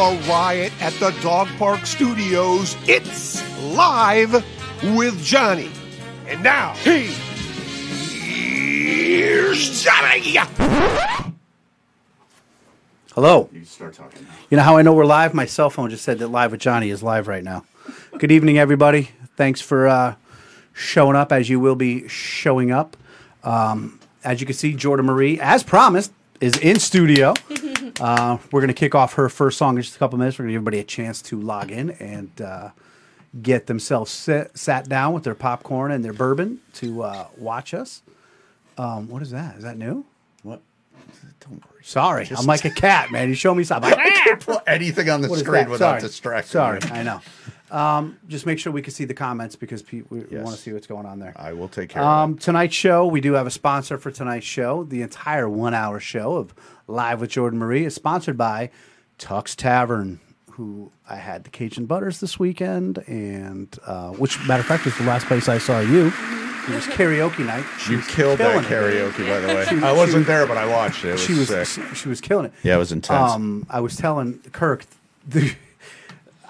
a riot at the Dog Park Studios. It's live with Johnny. And now, here's Johnny. Hello. You start talking now. You know how I know we're live? My cell phone just said that Live with Johnny is live right now. Good evening, everybody. Thanks for uh, showing up as you will be showing up. Um, as you can see, Jordan Marie, as promised, is in studio. Uh, we're going to kick off her first song in just a couple minutes. We're going to give everybody a chance to log in and uh, get themselves sit, sat down with their popcorn and their bourbon to uh, watch us. Um, what is that? Is that new? What? Don't worry. Sorry, I'm like a cat, man. You show me something. I can't put anything on the What screen without Sorry. distracting Sorry, you. I know. Um, just make sure we can see the comments because pe- we Yes. want to see what's going on there. I will take care Um, of tonight's show, we do have a sponsor for tonight's show. The entire one-hour show of Live with Jordan Marie is sponsored by Tux Tavern, who I had the Cajun Butters this weekend, and uh, which matter of fact was the last place I saw you. It was karaoke night. She You was killed that killing it. karaoke, by the way. I wasn't was- there, but I watched it. It was, She was sick. she was killing it. Yeah, it was intense. Um, I was telling Kirk, the,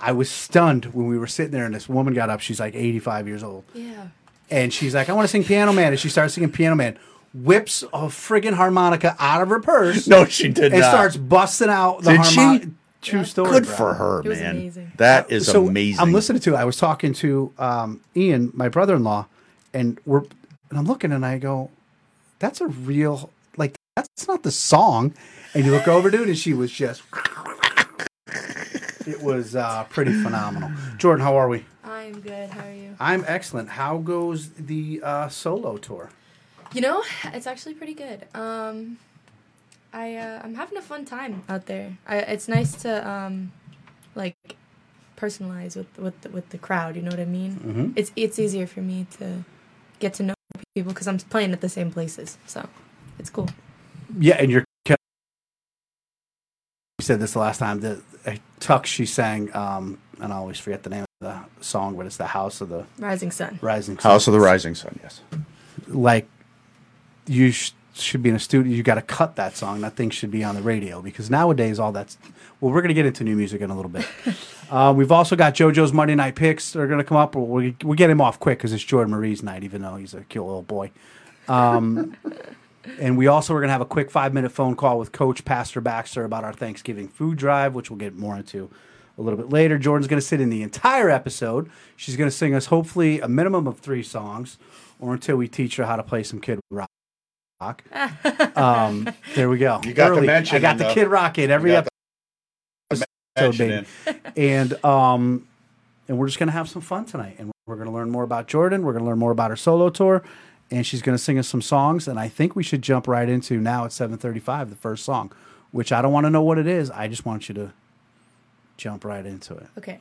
I was stunned when we were sitting there, and this woman got up. She's like 85 years old, Yeah. and she's like, "I want to sing Piano Man," and she starts singing Piano Man. Whips a friggin' harmonica out of her purse. no, she did and not. starts busting out the Did she? harmonica. True Yeah. story. Good bro. for her, It was man. amazing. That is so amazing. I'm listening to. it. I was talking to um, Ian, my brother-in-law, and we're and I'm looking and I go, "That's a real like that's not the song." And you look over, dude, and she was just. It was uh, pretty phenomenal. Jordan, how are we? I'm good. How are you? I'm excellent. How goes the uh, solo tour? You know, it's actually pretty good. Um, I uh, I'm having a fun time out there. I, it's nice to um, like personalize with with the, with the crowd. You know what I mean? Mhm. It's it's easier for me to get to know people because I'm playing at the same places. So it's cool. Yeah, and you're. You said this the last time. The uh, Tuck she sang, um, and I always forget the name of the song, but it's the House of the Rising Sun. Rising Sun. House of the Rising Sun, yes. like you sh- should be in a studio. You got to cut that song. That thing should be on the radio because nowadays all that's. Well, we're gonna get into new music in a little bit. uh, we've also got JoJo's Monday Night Picks. They're gonna come up. We we get him off quick because it's Jordan Marie's night, even though he's a cute little boy. Um, and we also are gonna have a quick five minute phone call with Coach Pastor Baxter about our Thanksgiving food drive, which we'll get more into a little bit later. Jordan's going to sit in the entire episode. She's going to sing us hopefully a minimum of three songs, or until we teach her how to play some Kid Rock. um, there we go. You got the mention I got the the- Kid Rock in every episode, Mention baby. and um, and we're just going to have some fun tonight, and we're going to learn more about Jordan. We're going to learn more about her solo tour. And she's going to sing us some songs, and I think we should jump right into now at seven thirty-five, the first song, which I don't want to know what it is. I just want you to jump right into it. Okay.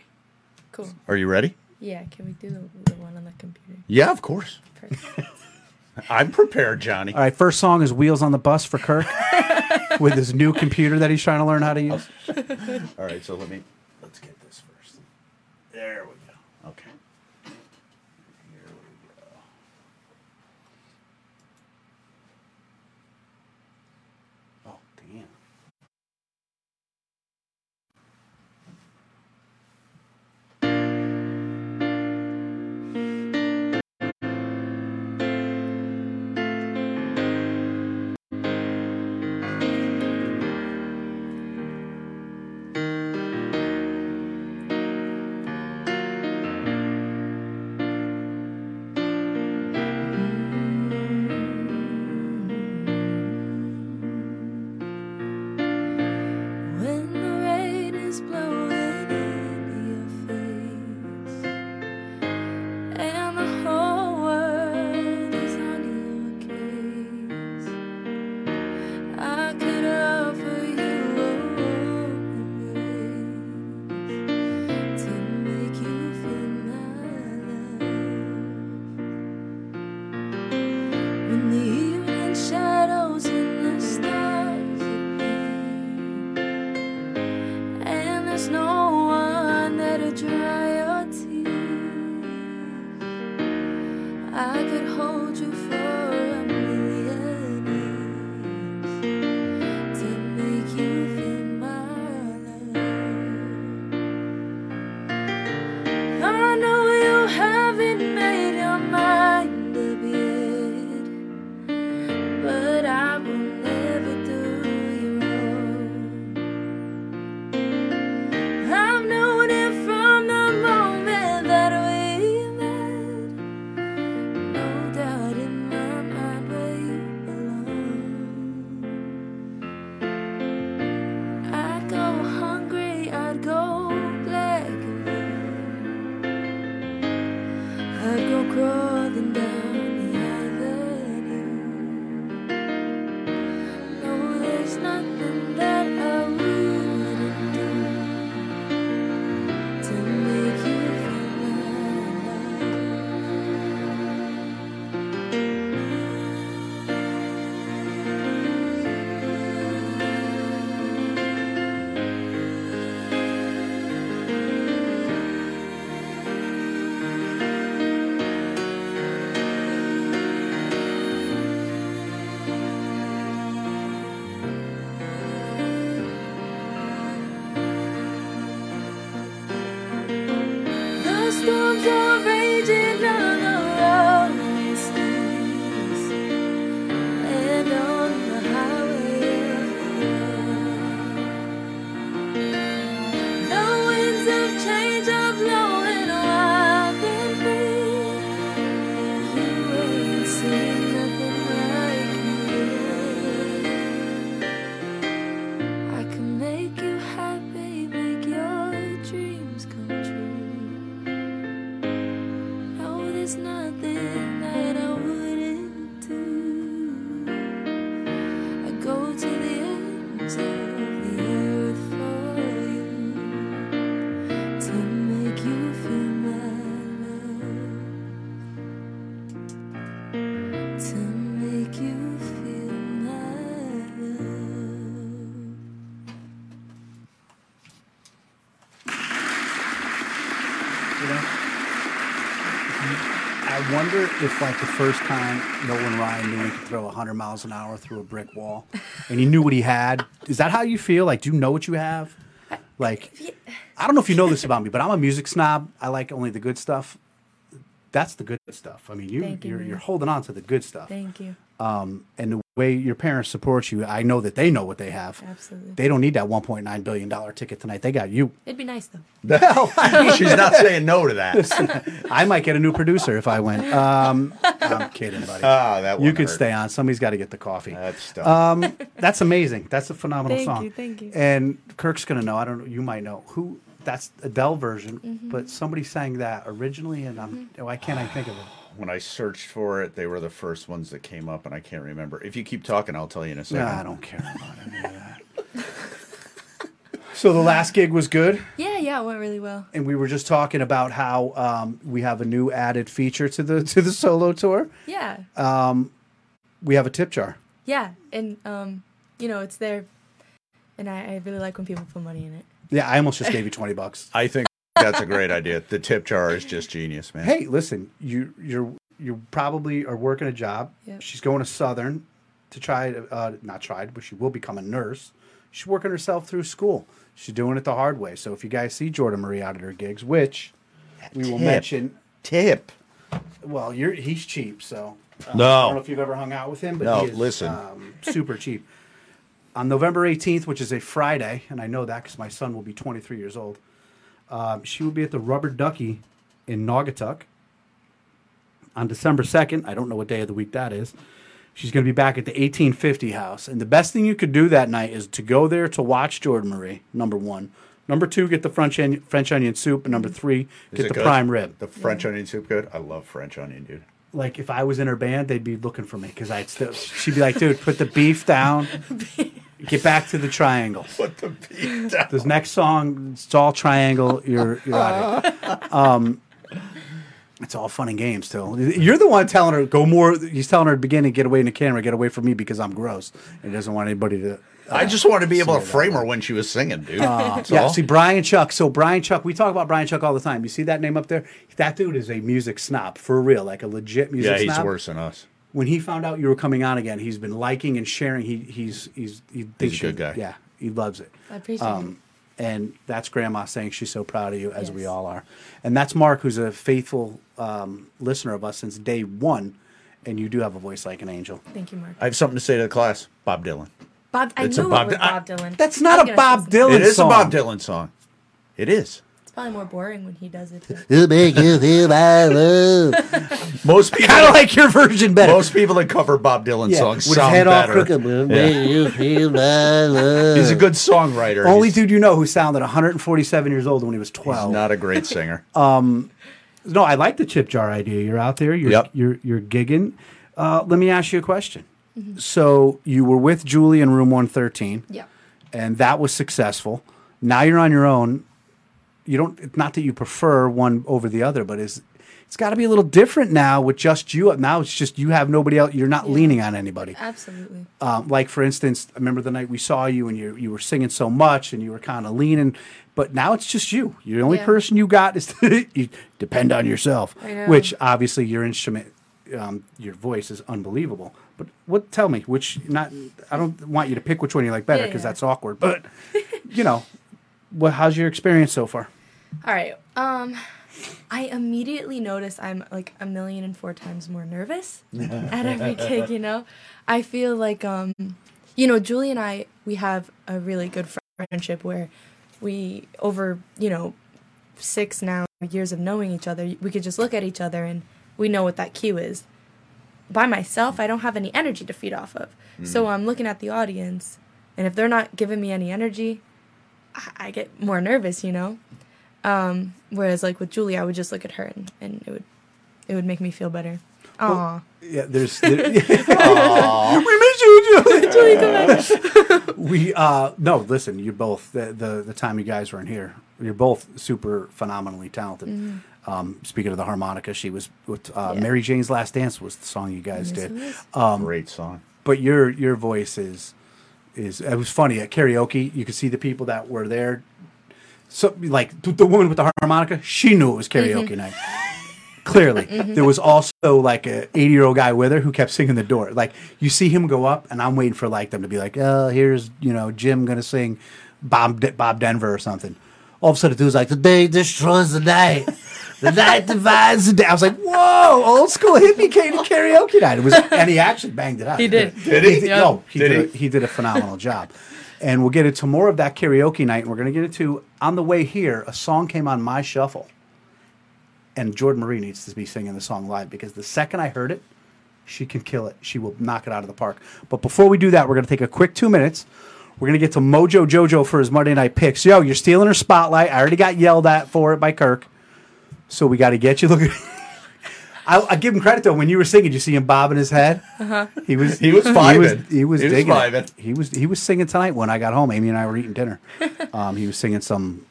Cool. Are you ready? Yeah. Can we do the, the one on the computer? Yeah, of course. Perfect. I'm prepared, Johnny. All right, first song is "Wheels on the Bus" for Kirk with his new computer that he's trying to learn how to use. All right, so let me let's get this first. There we go. If, like, the first time Nolan Ryan knew he could throw 100 miles an hour through a brick wall and he knew what he had. Is that how you feel? Like, do you know what you have? Like, I don't know if you know this about me, but I'm a music snob. I like only the good stuff. That's the good stuff. I mean, you, Thank you, you're, you're holding on to the good stuff. Thank you. Um, and the way your parents support you, I know that they know what they have. Absolutely. They don't need that 1.9 billion dollar ticket tonight. They got you. It'd be nice though. She's not saying no to that. I might get a new producer if I went. Um, I'm kidding, buddy. Ah, that you could hurt. stay on. Somebody's got to get the coffee. That's dumb. Um, that's amazing. That's a phenomenal Thank song. you, thank you. And Kirk's gonna know. I don't know. You might know who. That's Adele version, Mm-hmm. but somebody sang that originally, and I'm. Why can't I think of it? When I searched for it, they were the first ones that came up, and I can't remember. If you keep talking, I'll tell you in a second. No, I don't care about any of that. so the last gig was good. Yeah, yeah, it went really well. and we were just talking about how um, we have a new added feature to the to the solo tour. Yeah, We have a tip jar. yeah, and um, you know, it's there, and I, I really like when people put money in it. Yeah, I almost just gave you twenty bucks. I think that's a great idea. The tip jar is just genius, man. Hey, listen, you you're you probably are working a job. Yep. She's going to Southern to try uh, not tried, but she will become a nurse. She's working herself through school. She's doing it the hard way. So if you guys see Jordan Marie out at her gigs, which we will mention, Tip. well, you're he's cheap, so uh, No. I don't know if you've ever hung out with him, but No, he is, listen. um, super cheap. On November 18th, which is a Friday, and I know that because my son will be 23 years old, um, she will be at the Rubber Ducky in Naugatuck. On December 2nd, I don't know what day of the week that is, she's going to be back at the 1850 house. And the best thing you could do that night is to go there to watch Jordan Marie, number one. Number two, get the French, onion, French onion soup. And number three, Is get the good? prime rib The French onion soup good? I love French onion, dude. like if I was in her band, they'd be looking for me because I'd still. She'd be like, "Dude, put the beef down. Get back to the triangle. Put the beef down. This next song, it's all triangle. You're you're out here. Um, it's all fun and games, too. You're the one telling her go more. He's telling her at the beginning, get away in the camera, get away from me because I'm gross. And he doesn't want anybody to. I just wanted to be able to frame her when she was singing, dude. That's Yeah, all. see Brian Chuck. So Brian Chuck, we talk about Brian Chuck all the time. You see that name up there? That dude is a music snob for real, like a legit music yeah, he's snob. worse than us. When he found out you were coming on again, he's been liking and sharing. He he's he's he thinks a good you- guy. Yeah, he loves it. I appreciate Um, and that's Grandma saying she's so proud of you, as we all are. And that's Mark, who's a faithful um, listener of us since day one. And you do have a voice like an angel. Thank you, Mark. I have something to say to the class. Bob Dylan. Bob, I It's a knew Bob it was Bob Dylan. That's I not a Bob say Dylan It is song. a Bob Dylan song. It is. It's probably more boring when he does it. but- make you feel my love. Most people, kind of like your version better. most people that cover Bob Dylan yeah, songs with his sound head off better. crooked. Yeah. Make you feel my love. He's a good songwriter. Only he's, dude you know who sounded 147 years old when he was 12. he's not a great singer. No, I like the chip jar idea. You're out there. You're Yep. you're you're gigging. Uh, let me ask you a question. So you were with Julie in room 113, yeah. and that was successful. Now you're on your own. You don't. Not that you prefer one over the other, but is it's got to be a little different now with just you. Now it's just you have nobody else. You're not Yeah. leaning on anybody. Absolutely. Um, like for instance, I remember the night we saw you and you you were singing so much and you were kind of leaning, but now it's just you. You're the only Yeah. person you got is you depend on yourself. Which obviously your instrument, um, your voice is unbelievable. But what? Tell me which? Not I don't want you to pick which one you like better because yeah. that's awkward. But you know, what? How's your experience so far? All right. Um, I immediately notice I'm like a million and four times more nervous at every gig. You know, I feel like um, you know, Julie and I we have a really good friendship where we over you know six now years of knowing each other we could just look at each other and we know what that cue is. By myself, I don't have any energy to feed off of. So I'm looking at the audience, and if they're not giving me any energy, I, I get more nervous. You know. Um, whereas like with Julie, I would just look at her and, and it would it would make me feel better. Aw. Yeah, there's. There, we miss you, Julie. Julie, come back. We uh no, listen, you both the, the the time you guys were in here, you're both super phenomenally talented. Um, speaking of the harmonica, she was with uh, Mm-hmm. Yeah. Mary Jane's Last Dance was the song you guys Yes, did. Um, Great song. but your your voice is is it was funny at karaoke. You could see the people that were there. So like the woman with the harmonica, she knew it was karaoke Mm-hmm. night. Clearly, there was also like a 80 year old guy with her who kept singing the door. Like you see him go up, and I'm waiting for like them to be like, "Oh, here's you know Jim gonna sing Bob De- Bob Denver or something." All of a sudden, the dude's like, "The day destroys the night." The night divides the day. I was like, "Whoa, old school hippie came to karaoke night." It was, and he actually banged it out. He did. Did he? Did, No, he Did did. he? A, he did a phenomenal job. And we'll get into more of that karaoke night. And we're going to get into on the way here. A song came on my shuffle, and Jordan Marie needs to be singing the song live because the second I heard it, she can kill it. She will knock it out of the park. But before we do that, we're going to take a quick two minutes. We're going to get to Mojo Jojo for his Monday night picks. Yo, you're stealing her spotlight. I already got yelled at for it by Kirk. So we got to get you. Look, I, I give him credit though. When you were singing, you see him bobbing his head. He was He was He was, vibing. he was He was digging. it. vibing. He was he was singing tonight when I got home. Amy and I were eating dinner. Um, he was singing some.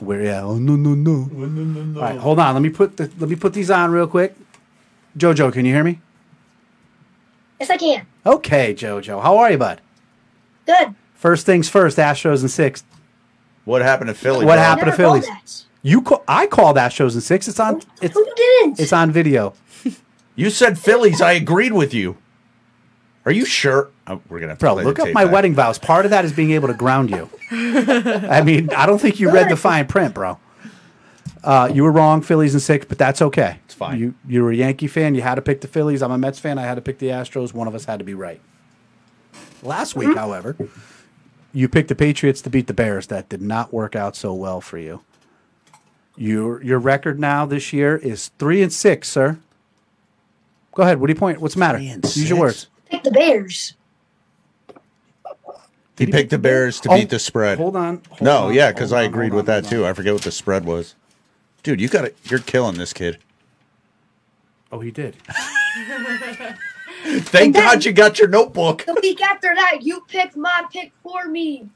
Where yeah? Oh no no no. All right, hold on. Let me put the, let me put these on real quick. Jojo, can you hear me? Yes, I can. Okay, Jojo. How are you, bud? Good. First things first. Astros and sixth. What happened to Philly? What bro? happened? Never to called Phillies. that. You call, I called Astros in six. It's on. It's No, you didn't. it's on video. You said Phillies. I agreed with you. Are you sure? Oh, we're gonna have to Bro, play look the up my back. wedding vows. Part of that is being able to ground you. I mean, I don't think you read the fine print, bro. Uh, you were wrong, Phillies and six, but that's okay. It's fine. You you were a Yankee fan. You had to pick the Phillies. I'm a Mets fan. I had to pick the Astros. One of us had to be right. Last week, however, you picked the Patriots to beat the Bears. That did not work out so well for you. Your your record now this year is three and six, sir. Go ahead. What do you point? What's the matter? Three and Use your words. Pick the Bears. He picked the Bears to Oh, beat the spread. Hold on. hold No, on, yeah, because I agreed hold with that on. too. I forget what the spread was. Dude, you got it. You're killing this kid. Oh, he did. Thank God you got your notebook. The week after that, you picked my pick for me.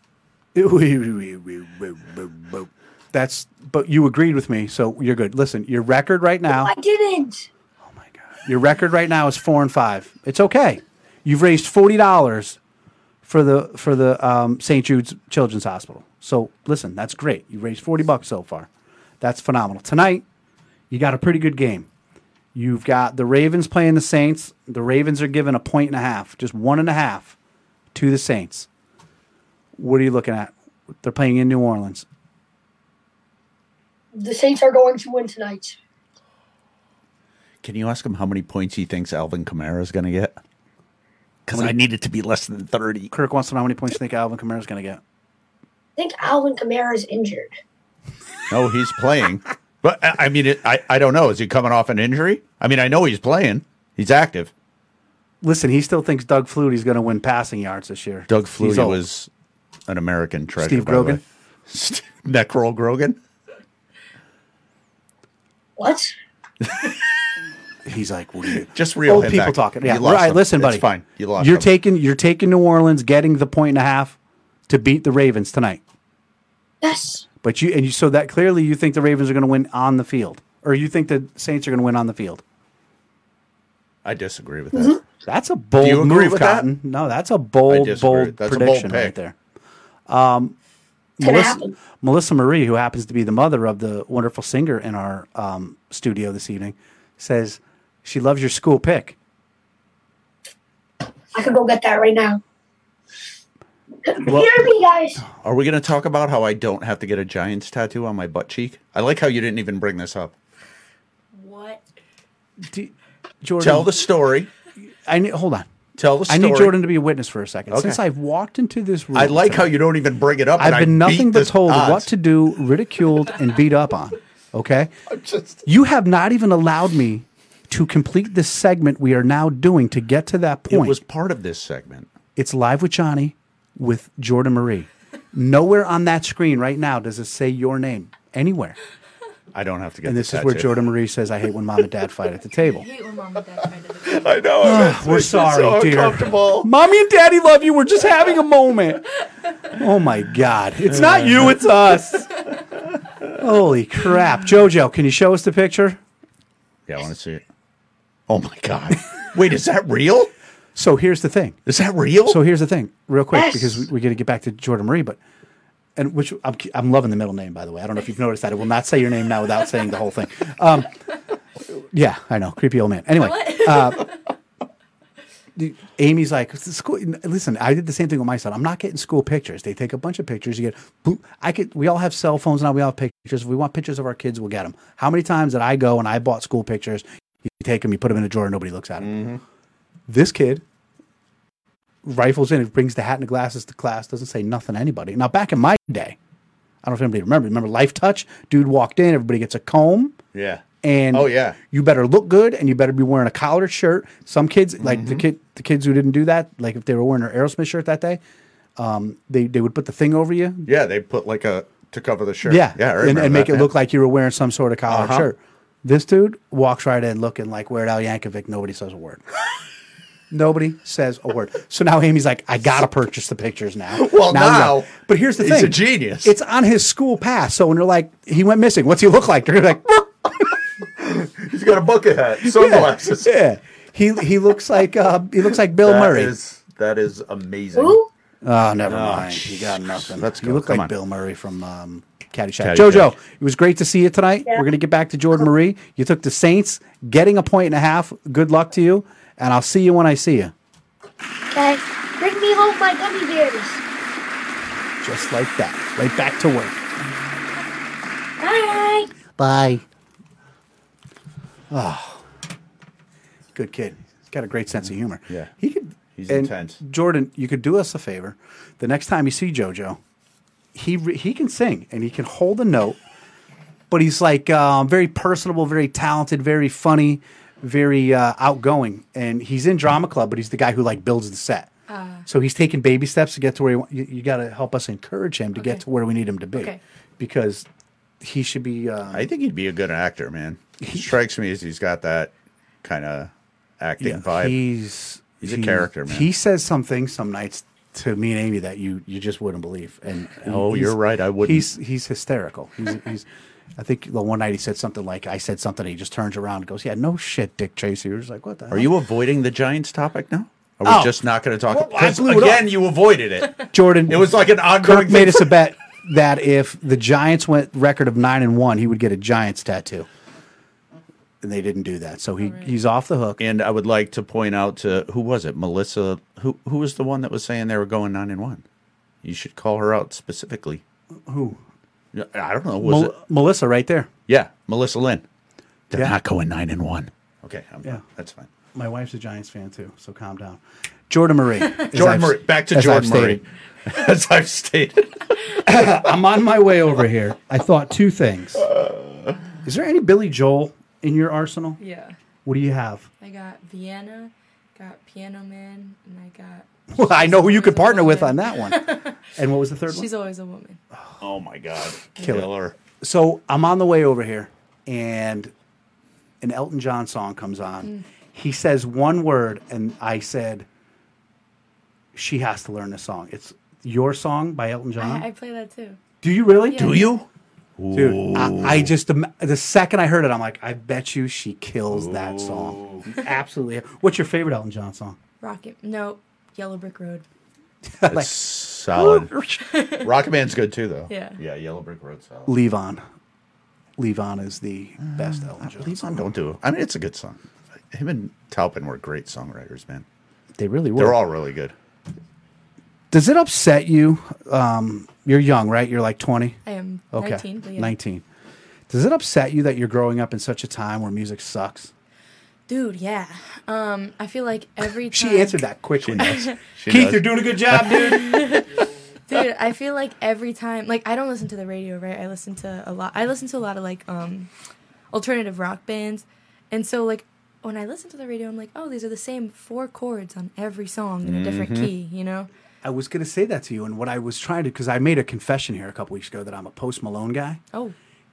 That's but you agreed with me, so you're good. Listen, your record right now. No, I didn't. Oh my god, your record right now is four and five. It's okay. You've raised forty dollars for the for the um, St. Jude's Children's Hospital. So listen, that's great. You raised forty bucks so far. That's phenomenal. Tonight, you got a pretty good game. You've got the Ravens playing the Saints. The Ravens are given a point and a half, just one and a half, to the Saints. What are you looking at? They're playing in New Orleans. The Saints are going to win tonight. Can you ask him how many points he thinks Alvin Kamara is going to get? Because I need it to be less than 30. Kirk wants to know how many points you think Alvin Kamara is going to get. I think Alvin Kamara is injured. No, he's playing. But I I mean, it, I, I don't know. Is he coming off an injury? I mean, I know he's playing. He's active. Listen, he still thinks Doug Flutie's going to win passing yards this year. Doug Flutie was an American treasure. Steve by the Grogan? way. Necrol Grogan? What? He's like, what are you? Just real Old people back. talking. You Yeah, lost right. him. Listen, It's buddy. fine. You lost You're him. taking you're taking New Orleans, getting the point and a half to beat the Ravens tonight. Yes. But you and you so that clearly you think the Ravens are going to win on the field, or you think the Saints are going to win on the field. I disagree with that. That's a bold you agree move, with that? Cotton. No, that's a bold, bold That's a bold prediction right there. Um, gonna Melissa. Melissa Marie, who happens to be the mother of the wonderful singer in our um, studio this evening, says she loves your school pick. I could go get that right now. Well- Hear me, guys. Are we going to talk about how I don't have to get a Giants tattoo on my butt cheek? I like how you didn't even bring this up. What? Do, Jordan, Tell the story. I need, hold on. Tell the I need Jordan to be a witness for a second. Okay. Since I've walked into this room, I like how you don't even bring it up. I've been nothing but told odds. what to do, ridiculed, and beat up on. Okay, Just- you have not even allowed me to complete this segment we are now doing to get to that point. It was part of this segment. It's live with Johnny with Jordan Marie. Nowhere on that screen right now does it say your name anywhere. I don't have to get. And the this is where. Jordan Marie says, "I hate when mom and dad fight at the table." I hate when mom and dad fight at the table. I know. Ah, we're sorry, so dear. uncomfortable. Mommy and Daddy love you. We're just having a moment. Oh my God! It's not you. It's us. Holy crap, Jojo! Can you show us the picture? Yeah, I want to see it. Oh my god! Wait, is that real? So here's the thing. Is that real? So here's the thing, real quick, Yes. because we, we got to get back to Jordan Marie, but and which I'm, I'm loving the middle name by the way. I don't know if you've noticed that. I will not say your name now without saying the whole thing. Um, Yeah, I know, creepy old man. Anyway, What? uh, Amy's like, school. Listen, I did the same thing with my son. I'm not getting school pictures. They take a bunch of pictures. You get, boop. I could. We all have cell phones now. We all have pictures. If we want pictures of our kids, we'll get them. How many times did I go and I bought school pictures? You take them, you put them in a drawer, nobody looks at them. This kid rifles in, it brings the hat and the glasses to class, doesn't say nothing to anybody. Now, back in my day, I don't know if anybody remember. Remember Lifetouch? Dude walked in, everybody gets a comb Yeah. and Oh, yeah. you better look good and you better be wearing a collared shirt. Some kids, like Mm-hmm. the kid, the kids who didn't do that, like if they were wearing their Aerosmith shirt that day, um, they they would put the thing over you, Yeah, they put like a to cover the shirt. yeah, Yeah, and, and make it look like you were wearing some sort of collared Uh-huh. shirt. This dude walks right in looking like Weird Al Yankovic. Nobody says a word. Nobody says a word. So now Amy's like, I gotta purchase the pictures now. Well, we now, got- but here's the he's thing: a genius. It's on his school pass. So when they're like, he went missing. What's he look like? They're like, He's got a bucket hat, sunglasses. yeah. He he looks like uh, he looks like Bill That Murray. is- that is amazing. Who? Oh, never Oh, mind. You got nothing. let's You go. look Come like on. Bill Murray from um, Caddyshack. Caddyshack. Jojo, it was great to see you tonight. Yeah. We're going to get back to Jordan Marie. You took the Saints, getting a point and a half. Good luck to you, and I'll see you when I see you. Hey, bring me home my gummy bears. Just like that. Right back to work. Bye. Bye. Oh, good kid. He's got a great sense of humor. Yeah. he could. He's and intense. Jordan, you could do us a favor. The next time you see JoJo, he re- he can sing and he can hold a note, but he's like um, very personable, very talented, very funny, very uh, outgoing, and he's in drama club, but he's the guy who like builds the set. so he's taking baby steps to get to where he, wa- you, you got to help us encourage him to get to where we need him to be, Okay. because he should be. Uh, I think he'd be a good actor, man. He strikes me as he's got that kind of acting vibe. He's He's a character, man. He says some things some nights to me and Amy that you you just wouldn't believe. And Oh, he's- you're right, I wouldn't. He's he's hysterical. He's he's. I think the one night he said something like I said something. He just turns around and goes, "Yeah, no shit, Dick Tracy." You're just like, "What the?" Are hell? you avoiding the Giants topic now? Are we Oh. just not going to talk? Well, I Because blew it again, up. you avoided it. Jordan? It was like an ongoing Kirk made thing us a bet that if the Giants went record of nine and one, he would get a Giants tattoo. And they didn't do that, so he he's off the hook. And I would like to point out to who was it? Melissa. Who who was the one that was saying they were going nine and one? You should call her out specifically. Who? Yeah, I don't know. Was Mel- it? Melissa, right there. Yeah, Melissa Lynn. They're Yeah. not going nine and one. Okay, I'm, Yeah. that's fine. My wife's a Giants fan too, so calm down. Jordan Murray. Jordan I've- Murray. Back to as I've Jordan Murray. stated. As I've stated. I'm on my way over here. I thought two things. Uh. Is there any Billy Joel in your arsenal? Yeah. What do you have? I got Vienna, got Piano Man, and I got. Well, I know who you could She's Always a partner with on that one. And what was the third She's one? always a woman. Oh my God, Killer. killer. So I'm on the way over here, and an Elton John song comes on. Mm. He says one word, and I said, "She has to learn this song." It's your song by Elton John. I, I play that too. do you really? Yeah. Do you? Dude, I, I just the second I heard it, I'm like, I bet you she kills that song. Absolutely. What's your favorite Elton John song? Rocket. No, Yellow Brick Road. It's solid. Rocketman's good too, though. Yeah. Yeah, Yellow Brick Road solid. Levon. Leave on is the best Elton John. Levon, don't do it. I mean, it's a good song. Him and Taupin were great songwriters, man. They really were. They're all really good. Does it upset you? Um, you're young, right? You're like 20. I am Okay, 19. Yeah. 19. Does it upset you that you're growing up in such a time where music sucks? Dude, yeah. Um, I feel like every time. She answered that quickly. She Keith, does. you're doing a good job, dude. Dude, I feel like every time, like I don't listen to the radio, right? I listen to a lot. I listen to a lot of like um, alternative rock bands, and so like when I listen to the radio, I'm like, oh, these are the same four chords on every song in a different Mm-hmm. key, you know? I was going to say that to you, and what I was trying to, because I made a confession here a couple weeks ago that I'm a Post Malone guy, Oh,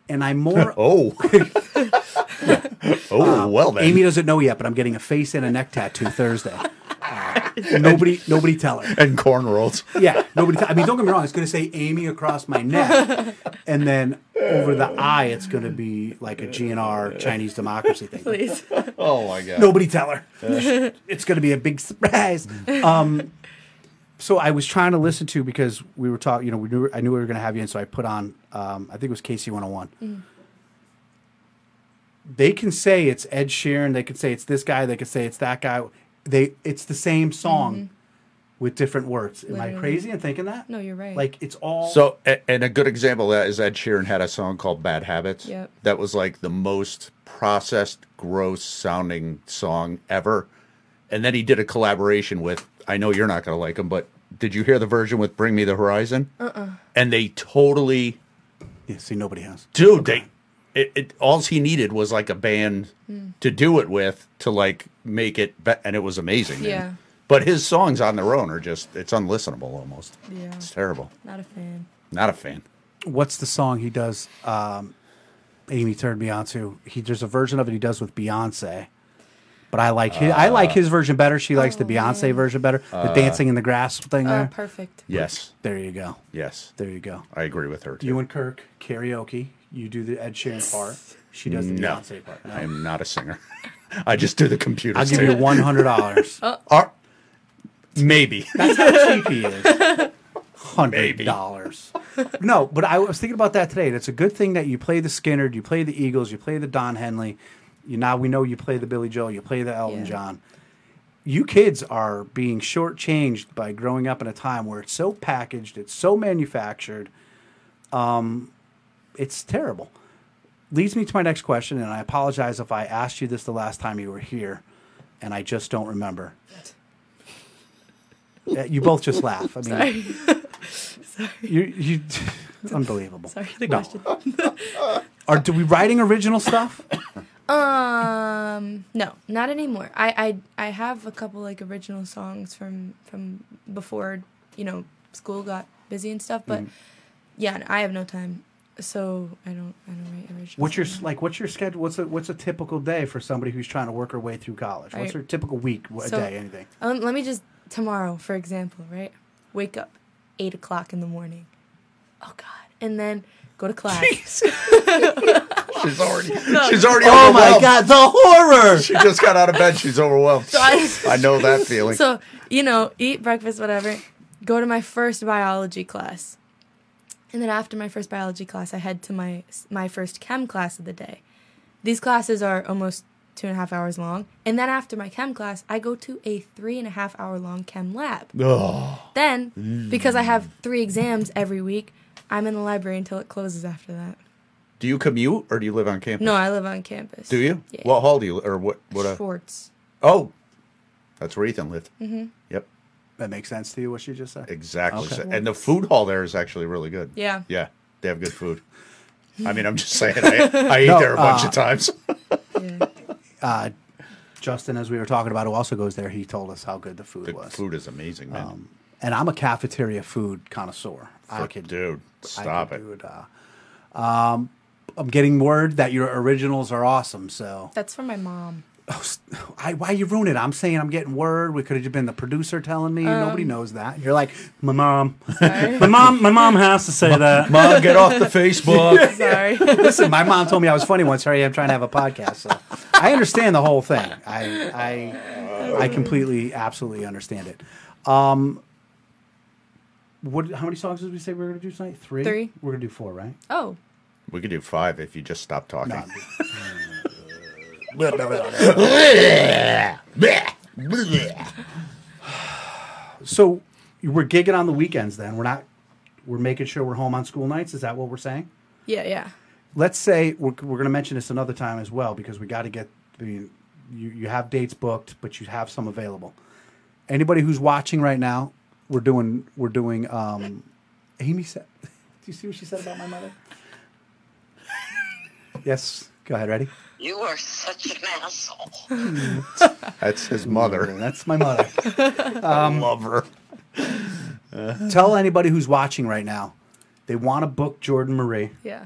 and I'm more. Oh. oh, well then. Amy doesn't know yet, but I'm getting a face and a neck tattoo Thursday. Uh, nobody, nobody tell her. and cornrows. Yeah, nobody. T- I mean, don't get me wrong. It's going to say Amy across my neck, and then over the eye, it's going to be like a GNR Chinese democracy thing. please. Oh my god. Nobody tell her. it's going to be a big surprise. Um, so I was trying to listen to because we were talking. You know, we knew I knew we were going to have you in, so I put on. Um, I think it was KC 101. they can say it's Ed Sheeran, they could say it's this guy, they could say it's that guy. They it's the same song with different words. Am I crazy in thinking that? No, you're right. Like it's all So, and a good example of that is Ed Sheeran had a song called Bad Habits. Yep. That was like the most processed, gross sounding song ever. And then he did a collaboration with, I know you're not going to like him, but did you hear the version with Bring Me the Horizon? Uh-uh. And they totally, yeah, see nobody has. dude, they, it, it, all he needed was like a band Hmm. to do it with to like make it, be- and it was amazing. man. Yeah. But his songs on their own are just, it's unlistenable almost. Yeah. It's terrible. Not a fan. Not a fan. What's the song he does? Um, Amy turned me on to. He there's a version of it he does with Beyonce, but I like his, I like his version better. She likes the Oh, Beyonce man. version better. The uh, dancing in the grass thing Oh, there. perfect. Yes. there you go. Yes. There you go. I agree with her too. You and Kirk karaoke. You do the Ed Sheeran part. She does the No. Beyonce part. No. I am not a singer. I just do the computer. I'll give you one hundred dollars. Uh. Ar- maybe. That's how cheap he is. Hundred dollars. No, but I was thinking about that today. and It's a good thing that you play the Skynyrd, you play the Eagles, you play the Don Henley. You now we know you play the Billy Joel, you play the Elton Yeah. John. You kids are being shortchanged by growing up in a time where it's so packaged, it's so manufactured. Um, it's terrible. Leads me to my next question, and I apologize if I asked you this the last time you were here, and I just don't remember. Uh, you both just laugh. I mean, Sorry. you, you, unbelievable. Sorry, the No. question. Are do we writing original stuff? Um, no, not anymore. I, I I have a couple like original songs from from before you know school got busy and stuff, but yeah, I have no time, so I don't I don't write original. What's your like? What's your schedule? What's a what's a typical day for somebody who's trying to work her way through college? What's her typical week? A So- day? Anything? Um, let me just tomorrow, for example, right? Wake up, eight o'clock in the morning. Oh God, and then go to class. She's already. She's already. Oh my. God! The horror. She just got out of bed. She's overwhelmed. I- I know that feeling. so you know, eat breakfast, whatever. Go to my first biology class, and then after my first biology class, I head to my my first chem class of the day. These classes are almost two and a half hours long, and then after my chem class, I go to a three and a half hour long chem lab. Ugh. Then, because I have three exams every week, I'm in the library until it closes after that. Do you commute or do you live on campus? No, I live on campus. Do you? Yeah. What hall do you? Or what? What? Uh, Schwartz. oh, that's where Ethan lived. Mm-hmm. Yep. That makes sense to you? What she just said? Exactly. Okay. So- And the food hall there is actually really good. Yeah. Yeah. They have good food. I mean, I'm just saying. I, I ate No, there a bunch uh, of times. Yeah. Uh, Justin, as we were talking about, who also goes there, he told us how good the food The was. food is amazing, man. Um, and I'm a cafeteria food connoisseur. I For- could dude, I stop could it. do it. Uh, um, I'm getting word that your originals are awesome. So, That's from my mom. I, why you ruin it? I'm saying I'm getting word. We could have just been the producer telling me. Nobody knows that. You're like my mom. My mom. My mom has to say that. Mom, get off the Facebook. Sorry. Listen, my mom told me I was funny once. Sorry, I'm trying to have a podcast. So I understand the whole thing. I I I completely, absolutely understand it. Um, what? How many songs did we say we were going to do tonight? Three. Three. We're going to do four, right? Oh, we could do five if you just stop talking. No. So we're gigging on the weekends. Then we're not. We're making sure we're home on school nights. Is that what we're saying? yeah, yeah. let's say we're, we're going to mention this another time as well because we got to get I mean, you you have dates booked but you have some available anybody who's watching right now we're doing we're doing um amy said do you see what she said about my mother yes go ahead ready You are such an asshole. That's his mother. that's my mother I love her. tell anybody who's watching right now they want to book jordan marie Yeah.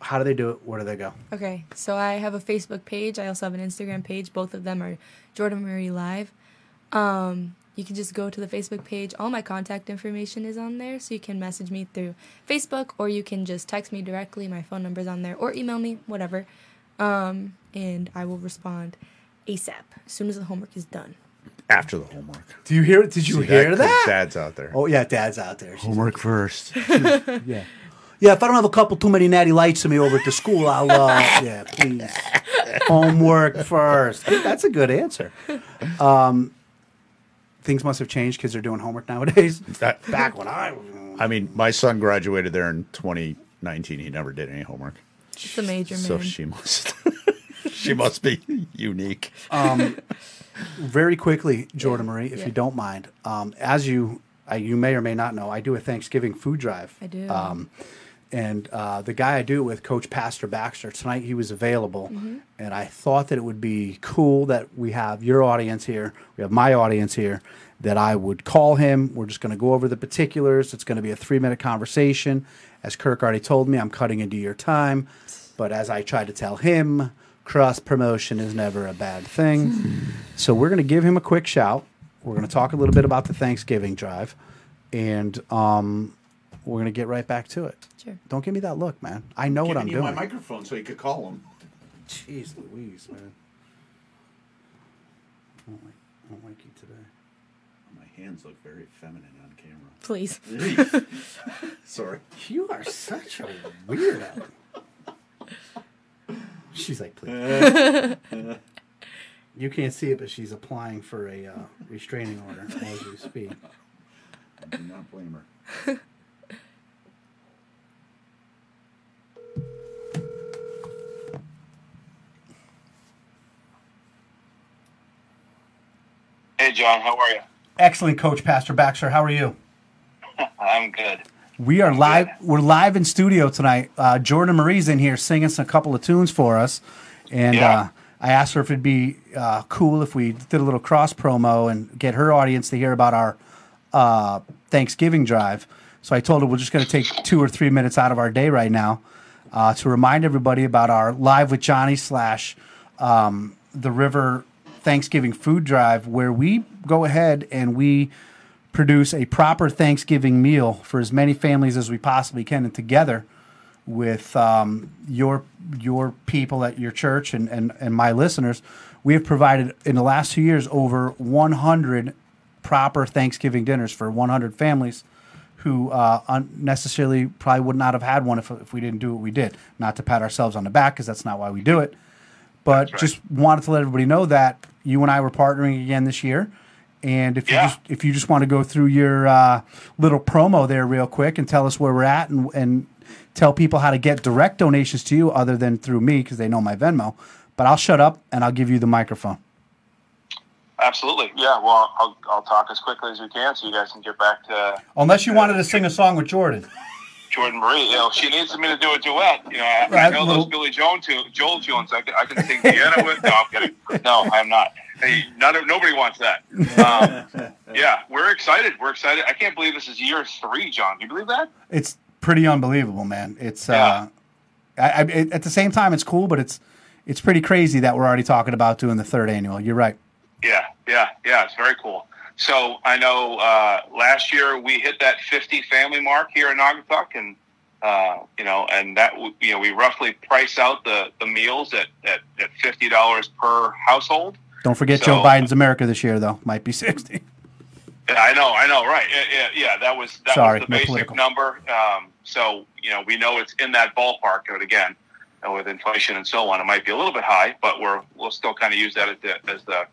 how do they do it where do they go Okay, so I have a Facebook page. I also have an Instagram page. Both of them are Jordan Marie Live. Um, you can just go to the Facebook page. All my contact information is on there, so you can message me through Facebook, or you can just text me directly. My phone number's on there, or email me, whatever. Um, and I will respond ASAP as soon as the homework is done. After the homework. do you hear it? did you See hear 'Cause that, Dad's out there. oh yeah dad's out there She's- Homework first. yeah Yeah, if I don't have a couple too many natty lights in me over at the school, I'll. Uh, yeah, please. Homework first. That's a good answer. Um, things must have changed. Kids are doing homework nowadays. That- Back when I was. I mean, my son graduated there in 2019. He never did any homework. It's a major So man. she must she must be unique. very quickly, Jordan Marie, if Yeah. you don't mind, um, as you uh, you may or may not know, I do a Thanksgiving food drive. I do. Um, and uh, the guy I do it with, Coach Pastor Baxter, tonight he was available, Mm-hmm. and I thought that it would be cool that we have your audience here, we have my audience here, that I would call him. We're just going to go over the particulars. It's going to be a three minute conversation. As Kirk already told me, I'm cutting into your time, but as I tried to tell him, cross promotion is never a bad thing. so we're going to give him a quick shout. We're going to talk a little bit about the Thanksgiving drive, and um, we're going to get right back to it. Sure. Don't give me that look, man. I know what I'm doing. my microphone so you could call him. Jeez Louise, man. I don't like, I don't like you today. My hands look very feminine on camera. Please. Sorry. You are such a weirdo. She's like, please. you can't see it, but she's applying for a uh, restraining order as we speak. I do not blame her. Hey, John, how are you? Excellent, Coach Pastor Baxter. How are you? I'm good. We are live. We're live in studio tonight. Uh, Jordan Marie's in here singing some couple of tunes for us, and Yeah. uh, I asked her if it'd be uh, cool if we did a little cross promo and get her audience to hear about our uh, Thanksgiving drive. So I told her we're just going to take two or three minutes out of our day right now uh, to remind everybody about our live with Johnny slash um, the River Thanksgiving food drive, where we go ahead and we produce a proper Thanksgiving meal for as many families as we possibly can, and together with um, your your people at your church and, and, and my listeners, we have provided in the last two years over 100 proper Thanksgiving dinners for 100 families who uh, unnecessarily probably would not have had one if, if we didn't do what we did. Not to pat ourselves on the back because that's not why we do it, but right. just wanted to let everybody know that you and I were partnering again this year. And if you just if you just want to go through your uh, little promo there real quick and tell us where we're at and, and tell people how to get direct donations to you other than through me because they know my Venmo. But I'll shut up and I'll give you the microphone. Absolutely. Yeah. Well, I'll, I'll talk as quickly as we can so you guys can get back to Unless you wanted to sing a song with Jordan. Jordan Marie. You know, she needs me to do a duet. You know, I, I know little- those Billy Joel, tu- Joel tunes. I can, I can sing piano with. No, I'm kidding. No, I'm not. Hey, none of, nobody wants that. Um, yeah, we're excited. We're excited. I can't believe this is year three, John. You believe that? It's pretty unbelievable, man. It's Yeah. uh, I, I, at the same time it's cool, but it's it's pretty crazy that we're already talking about doing the third annual. You're right. Yeah, yeah, yeah. It's very cool. So I know uh, last year we hit that 50 family mark here in Naugatuck, and uh, you know, and that you know we roughly price out the the meals at at, at fifty dollars per household. Don't forget So- Joe Biden's America this year, though. Might be sixty. I know, I know, right? Yeah, yeah, yeah that was that Sorry, was the basic political. number. Um, so you know, we know it's in that ballpark. But again, with inflation and so on, it might be a little bit high, but we're we'll still kind of use that as the, as the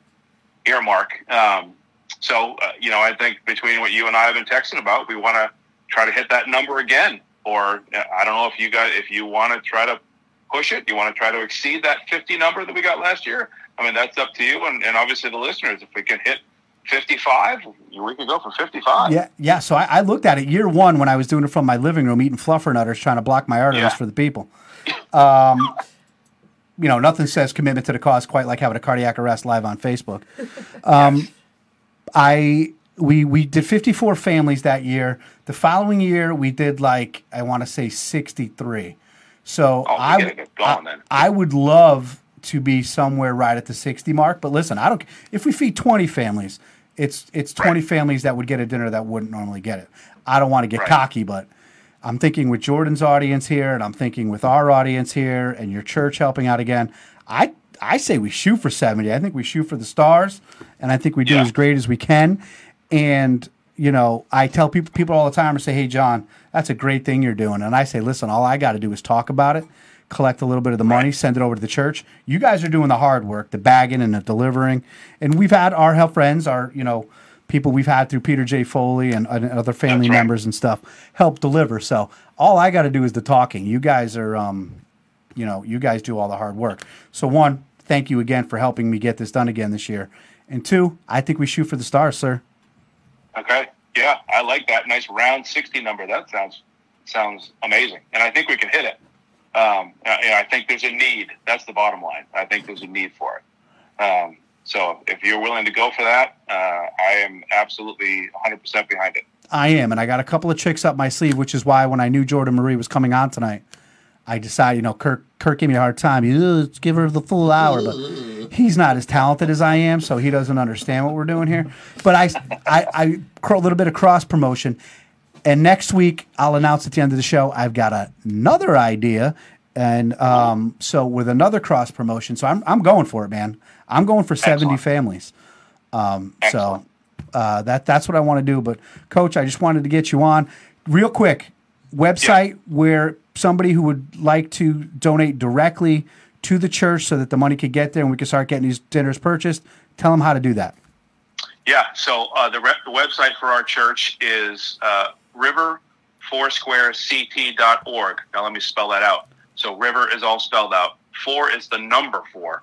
earmark. Um, so uh, you know, I think between what you and I have been texting about, we want to try to hit that number again. Or uh, I don't know if you guys, if you want to try to push it, you want to try to exceed that 50 number that we got last year. I mean, that's up to you, and, and obviously the listeners. If we can hit 55, we could go for 55. Yeah, yeah. So I, I looked at it year one when I was doing it from my living room, eating fluffernutters, trying to block my arteries Yeah. for the people. Um, you know, nothing says commitment to the cause quite like having a cardiac arrest live on Facebook. Um, I we we did 54 families that year. The following year we did like I want to say 63. So Oh, I, going I. I would love to be somewhere right at the 60 mark. But listen, I don't. If we feed 20 families, it's it's 20 families that would get a dinner that wouldn't normally get it. I don't want to get Right. cocky, but I'm thinking with Jordan's audience here, and I'm thinking with our audience here, and your church helping out again. I I say we shoot for 70. I think we shoot for the stars, and I think we do Yeah. as great as we can. And you know, I tell people people all the time and say, "Hey, John, that's a great thing you're doing," and I say, "Listen, all I got to do is talk about it." Collect a little bit of the money, send it over to the church. You guys are doing the hard work, the bagging and the delivering. And we've had our health friends, our you know, people we've had through Peter J. Foley and, and other family right. members and stuff help deliver. So all I got to do is the talking. You guys are, um, you know, you guys do all the hard work. So one, thank you again for helping me get this done again this year. And two, I think we shoot for the stars, sir. Okay. Yeah, I like that nice round sixty number. That sounds sounds amazing, and I think we can hit it. Um, and I think there's a need. That's the bottom line. I think there's a need for it. Um, so if you're willing to go for that, uh, I am absolutely 100% behind it. I am, and I got a couple of tricks up my sleeve, which is why when I knew Jordan Marie was coming on tonight, I decided, you know, Kirk Kirk gave me a hard time. You let's give her the full hour, but he's not as talented as I am, so he doesn't understand what we're doing here. But I, I, a little bit of cross promotion, and next week I'll announce at the end of the show I've got another idea, and um, so with another cross promotion, so I'm I'm going for it, man. I'm going for seventy families. Um, so uh, that that's what I want to do. But coach, I just wanted to get you on real quick. Website where somebody who would like to donate directly to the church so that the money could get there and we could start getting these dinners purchased. Tell them how to do that. Yeah. So uh, the, re- the website for our church is uh, riverfoursquarect.org. Now let me spell that out. So river is all spelled out. Four is the number four,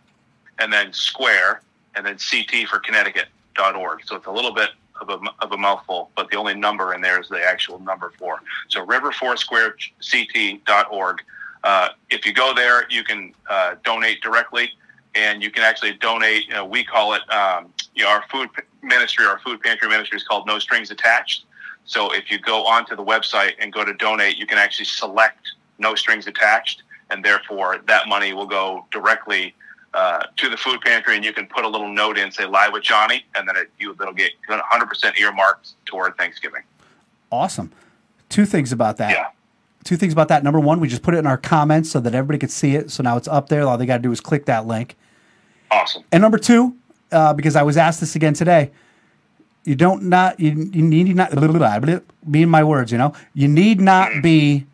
and then square, and then CT for Connecticut.org. So it's a little bit of a, of a mouthful, but the only number in there is the actual number four. So riverfoursquarect.org. Uh, if you go there, you can uh, donate directly, and you can actually donate. You know, we call it um, you know, our food ministry, our food pantry ministry is called No Strings Attached. So if you go onto the website and go to donate, you can actually select No Strings Attached, and therefore that money will go directly uh, to the food pantry, and you can put a little note in, say "Live with Johnny," and then it, you it'll get 100% earmarked toward Thanksgiving. Awesome. Two things about that. Yeah. Two things about that. Number one, we just put it in our comments so that everybody could see it. So now it's up there. All they got to do is click that link. Awesome. And number two, uh, because I was asked this again today, you don't not you, you need not blah, blah, blah, blah, be my words. You know, you need not be,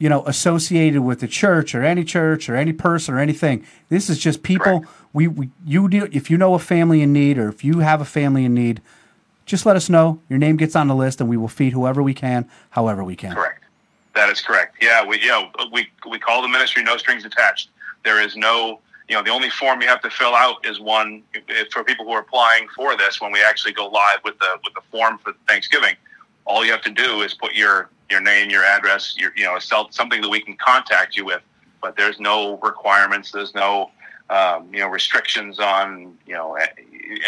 you know, associated with the church or any church or any person or anything. This is just people. Correct. We, we you do if you know a family in need or if you have a family in need, just let us know. Your name gets on the list, and we will feed whoever we can, however we can. Correct. That is correct. Yeah, we you know we we call the ministry no strings attached. There is no you know the only form you have to fill out is one for people who are applying for this. When we actually go live with the with the form for Thanksgiving, all you have to do is put your your name, your address, your you know something that we can contact you with. But there's no requirements. There's no um, you know restrictions on you know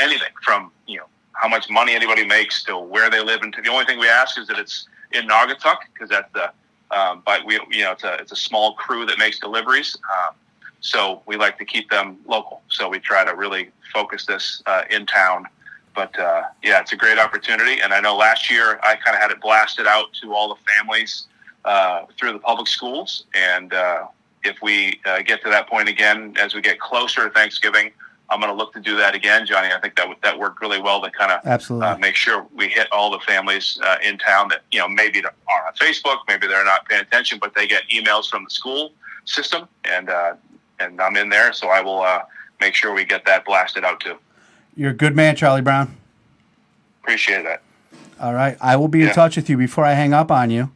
anything from you know how much money anybody makes to where they live. And the only thing we ask is that it's in Naugatuck because that's the um, but we you know it's a it's a small crew that makes deliveries. Um, so we like to keep them local. So we try to really focus this uh, in town. But uh, yeah, it's a great opportunity. And I know last year I kind of had it blasted out to all the families uh, through the public schools. And uh, if we uh, get to that point again, as we get closer to Thanksgiving, I'm going to look to do that again, Johnny. I think that would- that worked really well to kind of Absolutely. uh, make sure we hit all the families uh, in town that you know maybe are on Facebook, maybe they're not paying attention, but they get emails from the school system, and uh, and I'm in there, so I will uh, make sure we get that blasted out too. You're a good man, Charlie Brown. Appreciate that. All right. I will be in touch with you before I hang up on you.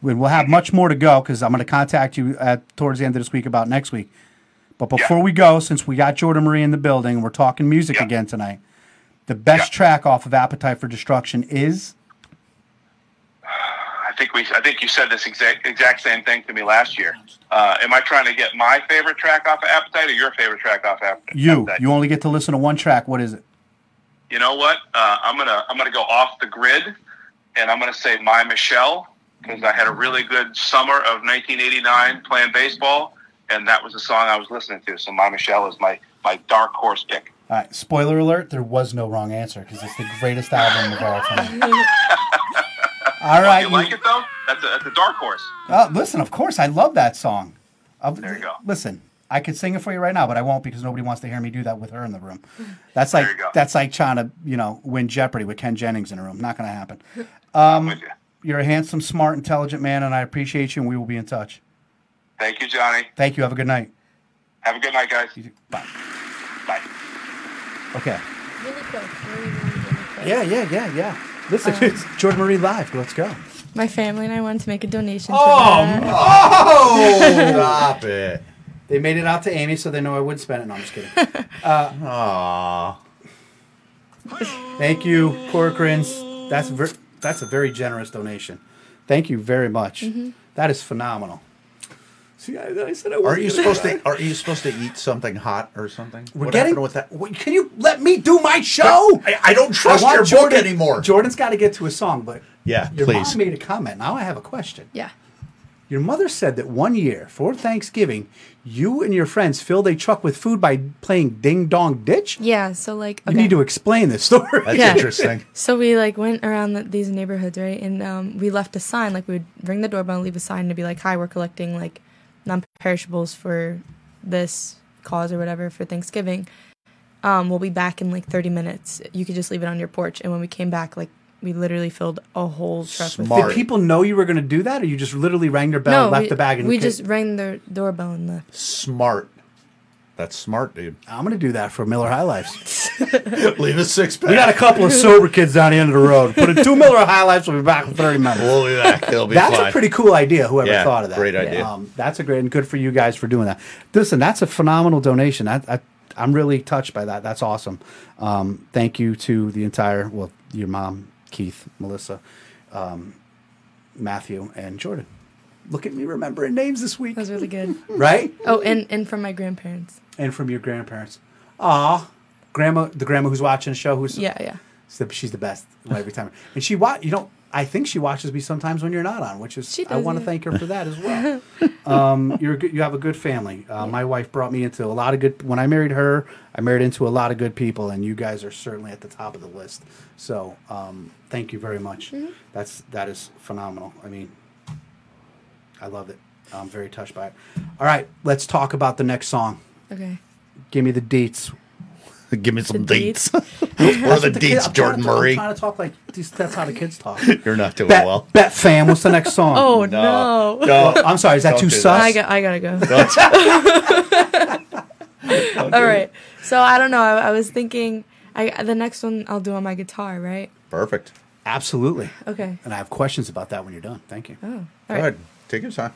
We- We'll have much more to go because I'm going to contact you at, towards the end of this week about next week. But before Yeah. we go, since we got Jordan Marie in the building, we're talking music Yeah. again tonight. The best Yeah. track off of Appetite for Destruction is I think we I think you said this exact exact same thing to me last year. Uh, am I trying to get my favorite track off of Appetite or your favorite track off Appetite? you. You only get to listen to one track. What is it? you know what? Uh, I'm gonna I'm gonna go off the grid, and I'm gonna say my Michelle because I had a really good summer of 1989 playing baseball, and that was the song I was listening to. So my Michelle is my my dark horse pick. All right. Spoiler alert: there was no wrong answer because it's the greatest album of all time. all right. you like it though? That's a, that's a dark horse. Oh, listen, of course, I love that song. Uh, There you go. Listen, I could sing it for you right now, but I won't because nobody wants to hear me do that with her in the room. That's like There you go. that's like trying to you know win Jeopardy with Ken Jennings in a room. Not going to happen. Um, with you. You're a handsome, smart, intelligent man, and I appreciate you. And we will be in touch. Thank you, Johnny. Thank you. Have a good night. Have a good night, guys. Bye. Bye. Okay. Really quick. Really, really, really quick. Yeah, yeah, yeah, yeah. Listen, Um, it's Jordan Marie live. Let's go. My family and I wanted to make a donation. Oh, to that. Oh, Stop it. They made it out to Amy, so they know I wouldn't spend it. No, I'm just kidding. Aww. Thank you, Corcoran's. That's ver- that's a very generous donation. Thank you very much. Mm-hmm. That is phenomenal. See, I, I said I Are wasn't you gonna- supposed to? Are you supposed to eat something hot or something? We're what getting with that? Wait, Can you let me do my show? I, I don't trust I want your Jordan book anymore. Jordan's got to get to a song, but Yeah, your please. mom made a comment. Now I have a question. Yeah. Your mother said that one year for Thanksgiving, you and your friends filled a truck with food by playing Ding Dong Ditch. Yeah. So like. You need to explain this story. That's Yeah. interesting. So we like went around the, these neighborhoods, right? And um, we left a sign. Like we would ring the doorbell and leave a sign to be like, "Hi, we're collecting like non-perishables for this cause or whatever for Thanksgiving. Um, we'll be back in like 30 minutes. You could just leave it on your porch." And when we came back, like we literally filled a whole truck with Smart. Did people know you were going to do that, or you just literally rang their bell, no, and left we, the bag, and we ca- just rang the doorbell and left. Smart. That's smart, dude. I'm going to do that for Miller High Lifes. Leave a six pack. We got a couple of sober kids down the end of the road. Put in two Miller High Lifes. We'll be back in 30 minutes. We'll be back. It'll be That's fine. a pretty cool idea. Whoever Yeah, thought of that, great idea. Um, that's a great and good for you guys for doing that. Listen, that's a phenomenal donation. I, I, I'm really touched by that. That's awesome. Um, thank you to the entire well, your mom, Keith, Melissa, um, Matthew, and Jordan. Look at me remembering names this week, That was really good. right? oh, and and from my grandparents. And from your grandparents. Aw, grandma, the grandma who's watching the show, who's Yeah, yeah. She's the, she's the best every time. And she watch. You know, I think she watches me sometimes when you're not on, which is She I want to yeah. thank her for that as well. um, you're you have a good family. Uh, My wife brought me into a lot of good. When I married her, I married into a lot of good people, and you guys are certainly at the top of the list. So um, thank you very much. Mm-hmm. That's that is phenomenal. I mean, I love it. I'm very touched by it. All right, let's talk about the next song. Okay. Give me the dates. Give me some The dates. dates. Where are the The kid- dates, I'm trying Jordan to talk- Murray? I'm trying to talk like these- that's how the kids talk. You're not doing Bet, well. bet fam, what's the next song? Oh No. no. No. I'm sorry, is that Don't too do sus? I got. I gotta go. All right. So I don't know. I, I was thinking. I the next one I'll do on my guitar, right? Perfect. Absolutely. Okay. And I have questions about that when you're done. Thank you. Oh. All Go right. Take your time.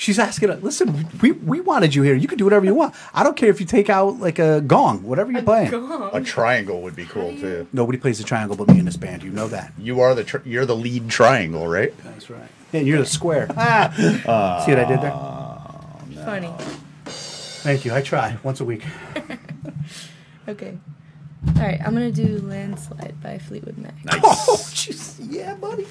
She's asking, listen, we, we wanted you here. You can do whatever you want. I don't care if you take out like a gong, whatever you're playing. A triangle would be cool too. Nobody plays the triangle but me in this band. You know that. You are the tr- you're the lead triangle, right? That's right. And you're the square. Ah. See what I did there? Funny. Thank you. I try once a week. Okay. All right. I'm gonna do "Landslide" by Fleetwood Mac. Nice. Oh, jeez. Yeah, buddy.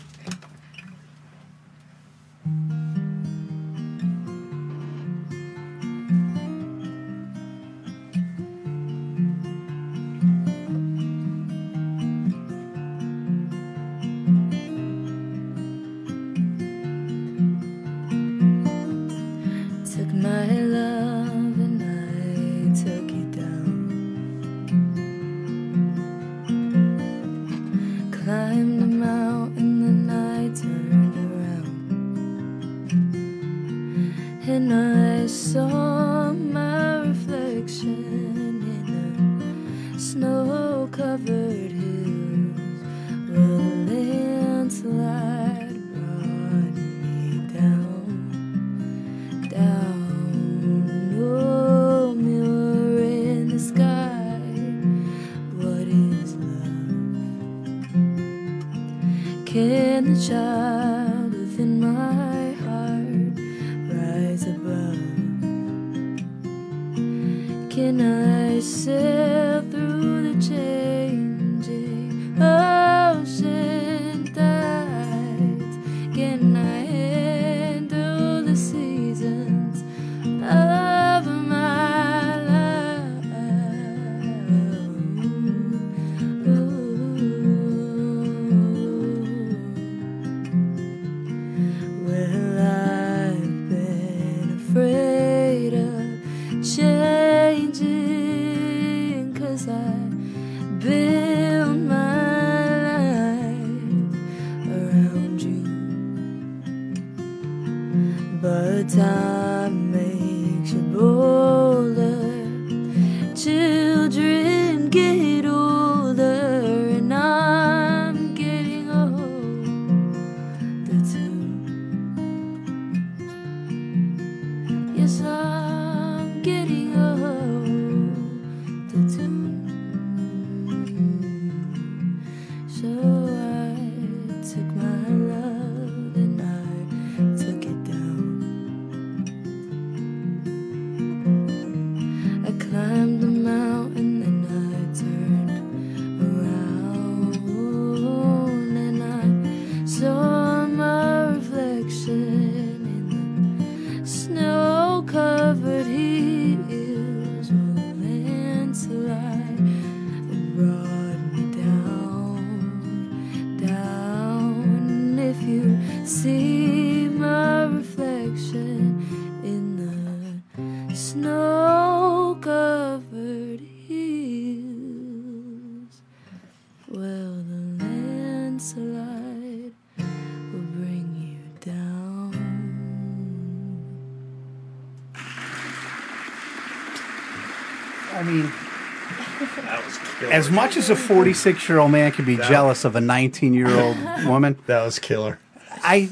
As much as a 46 year old man can be jealous of a 19 year old woman, that was killer. I,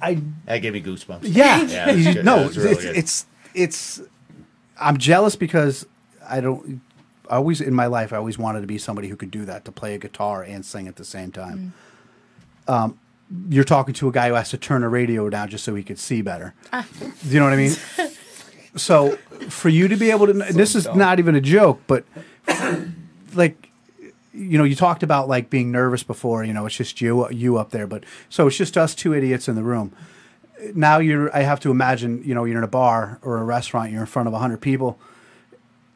I, That gave me goosebumps. yeah, Yeah, you- no, really it's, it's, it's, I'm jealous because I don't, I always in my life, I always wanted to be somebody who could do that, to play a guitar and sing at the same time. Um, you're talking to a guy who has to turn a radio down just so he could see better. Do you know what I mean? so for you to be able to, and this is not even a joke, but like, you know, you talked about like being nervous before. You know, it's just you, you up there, but so it's just us two idiots in the room. Now you're, I have to imagine, you know, you're in a bar or a restaurant, you're in front of hundred people.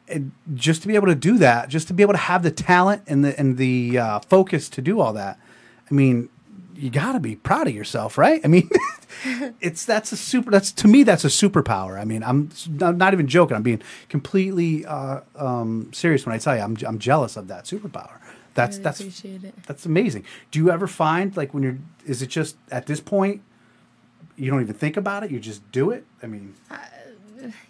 And just to be able to do that, just to be able to have the talent and the and the uh, focus to do all that, I mean, you got to be proud of yourself, right? I mean, it's that's a super. That's to me, that's a superpower. I mean, I'm not even joking. I'm being completely uh, um, serious when I tell you I'm I'm jealous of that superpower. That's really that's it. that's amazing. Do you ever find like when you're? Is it just at this point? You don't even think about it. You just do it. I mean,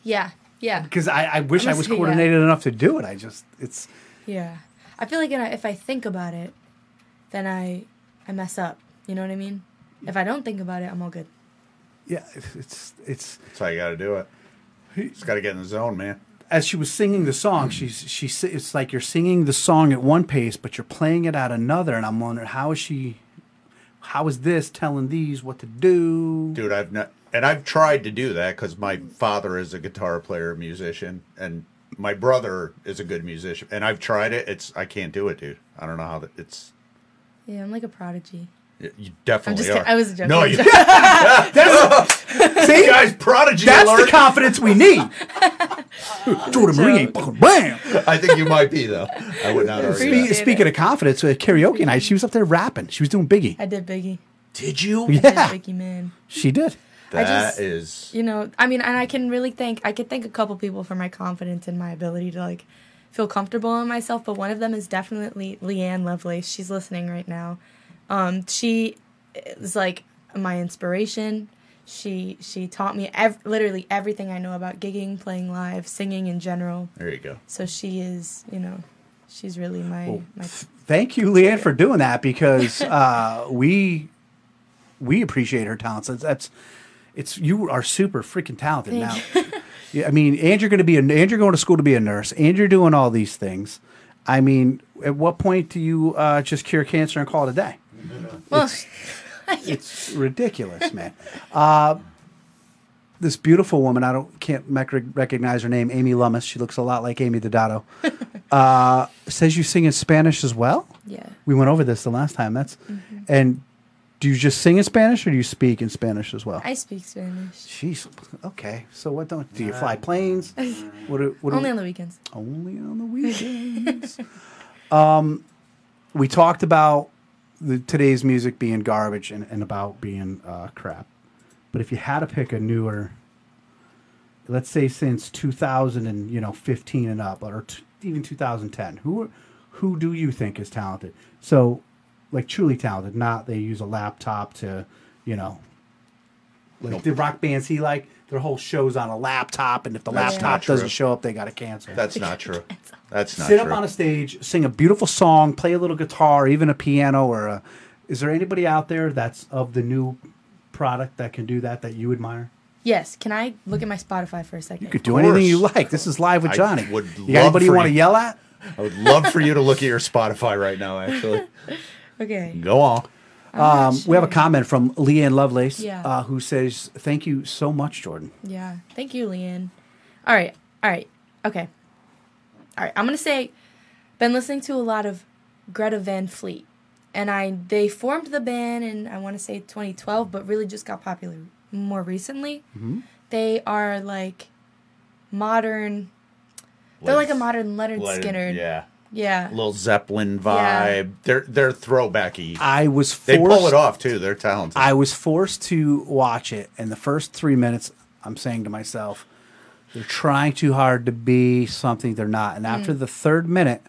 Yeah, yeah, because I, I wish I I'ma was say, yeah. coordinated enough to do it. I just it's yeah. I feel like if I think about it, then I I mess up. You know what I mean? If I don't think about it, I'm all good. yeah it's it's That's how you got to do it. Just got to get in the zone, man. as she was singing the song, she's she's it's like you're singing the song at one pace, but you're playing it at another, and I'm wondering how is she, how is this telling these what to do? dude i've not and i've tried to do that because my father is a guitar player musician and my brother is a good musician and i've tried it it's i can't do it dude i don't know how that it's Yeah, I'm like a prodigy. You definitely just are kidding. I was joking. no I'm you See, guys prodigy that's alert. the confidence we need. Jordan Marie, ain't fucking bam. i think you might be though i would not argue Spe- that. Speaking it. of confidence, uh, karaoke night, she was up there rapping. She was doing Biggie. I did Biggie. did you I Yeah, did Biggie, man. she did. I just- is You know, I mean, and I can really thank I could thank a couple people for my confidence and my ability to like feel comfortable in myself. But one of them is definitely Leanne Lovelace. She's listening right now. Um, she is like my inspiration. She she taught me ev- literally everything I know about gigging, playing live, singing in general. there you go So she is, you know, she's really my my. Thank you, Leanne, for doing that because uh, we we appreciate her talents. That's, that's it's you are super freaking talented now. yeah, I mean, and you're going to be a, and you're going to school to be a nurse, and you're doing all these things. I mean, at what point do you uh, just cure cancer and call it a day? Well, It's ridiculous, man. Uh, this beautiful woman, I don't can't mec- recognize her name, Amy Lummis. She looks a lot like Amy Dodato. uh, says you sing in Spanish as well. yeah. We went over this the last time. That's and do you just sing in Spanish or do you speak in Spanish as well? I speak Spanish Jeez. Okay. So what don't do you fly planes? What? Do, what do- only on the weekends. only on the weekends. um, we talked about the, today's music being garbage and, and about being uh, crap. But if you had to pick a newer, let's say since 2000 and you know 15 and up, or t- even 2010, who who do you think is talented? So, like truly talented, not they use a laptop to, you know, Like the rock bands he like, their whole show's on a laptop, and if the That's laptop not doesn't show up, they got to cancel. That's not true. That's not true. Sit true. up on a stage, sing a beautiful song, play a little guitar, even a piano, or a. Is there anybody out there that's of the new product that can do that that you admire? Yes. Can I look at my Spotify for a second? You could do anything you like. This is live with I Johnny. would you love got anybody you for want to you- yell at? I would love for you to look at your Spotify right now. Actually, Okay. go on. Um, we have a comment from Leanne Lovelace Yeah. uh, who says, "Thank you so much, Jordan." Yeah. Thank you, Leanne. All right. All right. Okay. All right. I'm gonna say, been listening to a lot of Greta Van Fleet, and I they formed the band in I want to say 2012, but really just got popular more recently. They are like modern. They're like a modern Lynyrd Lynyrd- Skynyrd. Yeah, Yeah. little Zeppelin vibe. Yeah. They're they're throwbacky. I was forced, they pull it off too. They're talented. I was forced to watch it, and the first three minutes, I'm saying to myself, they're trying too hard to be something they're not. And Mm. after the third minute,